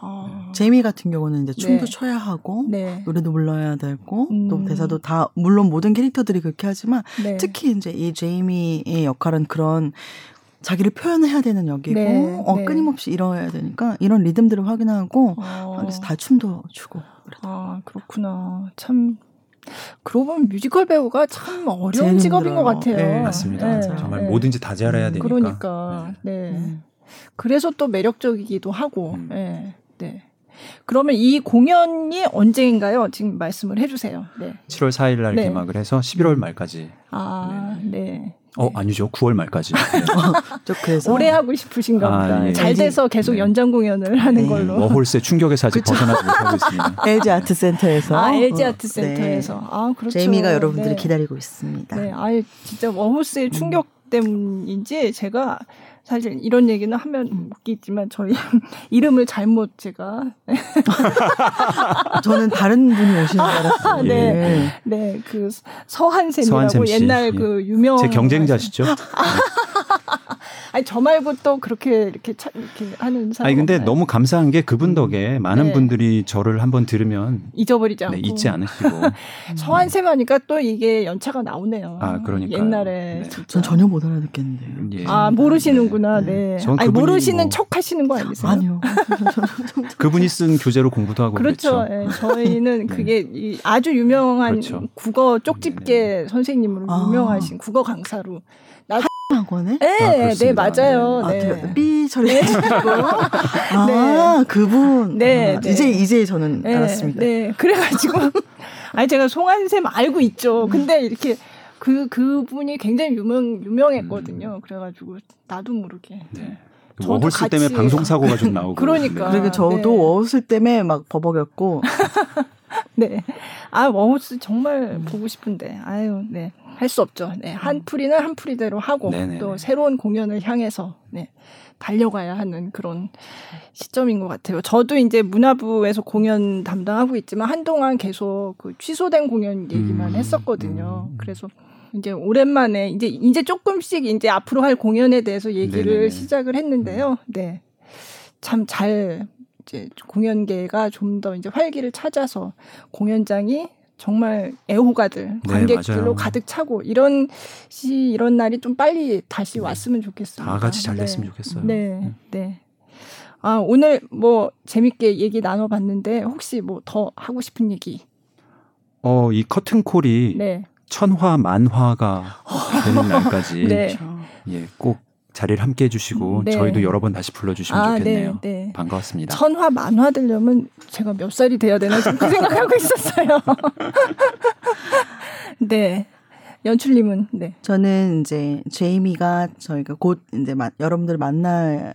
아. 제이미 같은 경우는 이제 춤도 네. 춰야 하고 네. 노래도 불러야 되고 음. 또 대사도 다 물론 모든 캐릭터들이 그렇게 하지만 네. 특히 이제 이 제이미의 역할은 그런 자기를 표현해야 되는 역이고 네, 어, 네. 끊임없이 이뤄야 되니까 이런 리듬들을 확인하고 어. 그래서 다 춤도 추고 아, 그렇구나. 참. 그러고 보면 뮤지컬 배우가 참 어려운 직업인 것 힘들어요. 같아요. 네, 맞습니다. 네, 정말 네. 뭐든지 다 잘해야 되니까. 그러니까. 네. 음. 그래서 또 매력적이기도 하고. 음. 네. 네. 그러면 이 공연이 언제인가요? 지금 말씀을 해주세요. 네. 7월 4일 날 네. 개막을 해서 11월 말까지 아, 네. 어 아니죠. 9월 말까지. <laughs> 네. 그래서 올해 하고 싶으신가 아, 보다. 예. 잘 돼서 계속 네. 연장 공연을 하는 네. 걸로. War Horse의 충격에서 아직 벗어나지 못하고 있습니다. <laughs> LG 아트 센터에서. 아 LG 아트 센터에서. 네. 아 그렇죠. 제이미가 여러분들을 네. 기다리고 있습니다. 네, 아 진짜 War Horse의 충격 음. 때문인지 제가 사실 이런 얘기는 하면 웃기지만 저희 <laughs> 이름을 잘못 제가 <laughs> 저는 다른 분이 오신 줄 알았어요. 네, 예. 네, 그 서한샘이라고 옛날 그 예. 유명 제 경쟁자시죠. <laughs> 아니 저 말고 또 그렇게 이렇게 차, 이렇게 하는 사람. 아니 근데 없나요? 너무 감사한 게 그분 음. 덕에 많은 네. 분들이 저를 한번 들으면 잊어버리지 않고 네, 잊지 않으시고 <laughs> 서한샘 하니까 또 이게 연차가 나오네요. 아 그러니까 옛날에 네. 전 전혀 못 알아듣겠는데요. 예. 아 모르시는구나. 네. 네. 아니 모르시는 뭐... 척 하시는 거 아니세요? 아니요. <laughs> 그분이 쓴 교재로 공부도 하고 그렇죠. 네. 저희는 <laughs> 네. 그게 아주 유명한 그렇죠. 국어 쪽집게 선생님으로 아. 유명하신 국어 강사로 학원에? 네, 아, 네 맞아요. 네. 아, 삐 처리해주고. <laughs> 아, 네. 그분. 네, 아, 네. 이제 이제 저는 네, 알았습니다. 네, 그래가지고 <laughs> 아니 제가 송한샘 알고 있죠. 근데 이렇게 그 그분이 굉장히 유명 유명했거든요. 그래가지고 나도 모르게. 네. War Horse 때문에 방송 사고가 좀 나오고. 그러니까. 그러니까 저도 네. War Horse 때문에 막 버벅였고. <laughs> 네. 아 War Horse 정말 음. 보고 싶은데. 아유, 네. 할 수 없죠. 네. 한 풀이는 한 풀이대로 하고 네네. 또 새로운 공연을 향해서 네. 달려가야 하는 그런 시점인 것 같아요. 저도 이제 문화부에서 공연 담당하고 있지만 한동안 계속 그 취소된 공연 얘기만 음. 했었거든요. 음. 그래서 이제 오랜만에 이제 이제 조금씩 이제 앞으로 할 공연에 대해서 얘기를 네네네. 시작을 했는데요. 네. 참 잘 이제 공연계가 좀 더 이제 활기를 찾아서 공연장이 정말 애호가들 네, 관객들로 네, 가득 차고 이런 시 이런 날이 좀 빨리 다시 네. 왔으면 좋겠습니다. 다 같이 잘 됐으면 네. 좋겠어요. 네, 네. 네. 아 오늘 뭐 재밌게 얘기 나눠봤는데 혹시 뭐 더 하고 싶은 얘기? 어 이 커튼콜이 네. 천화 만화가 <laughs> 되는 날까지 네. 예, 꼭 자리를 함께 해주시고 네. 저희도 여러 번 다시 불러주시면 아, 좋겠네요. 네, 네. 반가웠습니다. 천화 만화 되려면 제가 몇 살이 돼야 되나 좀그 생각하고 <laughs> 있었어요. <laughs> 네. 연출님은 네. 저는 이제 제이미가 저희가 곧 이제 마, 여러분들 만나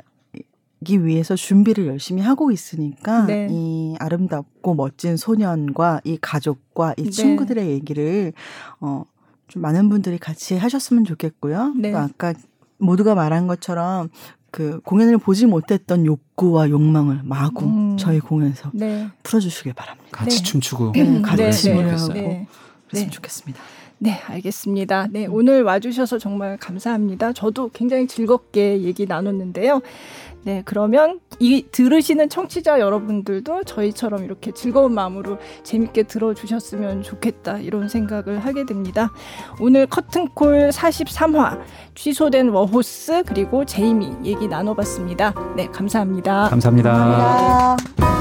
기 위해서 준비를 열심히 하고 있으니까 네. 이 아름답고 멋진 소년과 이 가족과 이 네. 친구들의 얘기를 어 좀 많은 분들이 같이 하셨으면 좋겠고요. 네. 또 아까 모두가 말한 것처럼 그 공연을 보지 못했던 욕구와 욕망을 마구 음. 저희 공연에서 네. 풀어주시길 바랍니다. 같이 네. 춤추고 음, 같이 노래하고 네. 그랬으면 좋겠습니다. 네, 알겠습니다. 네, 오늘 와주셔서 정말 감사합니다. 저도 굉장히 즐겁게 얘기 나눴는데요. 네, 그러면 이 들으시는 청취자 여러분들도 저희처럼 이렇게 즐거운 마음으로 재밌게 들어주셨으면 좋겠다 이런 생각을 하게 됩니다. 오늘 커튼콜 43화 취소된 워호스 그리고 제이미 얘기 나눠봤습니다. 네, 감사합니다. 감사합니다. 감사합니다.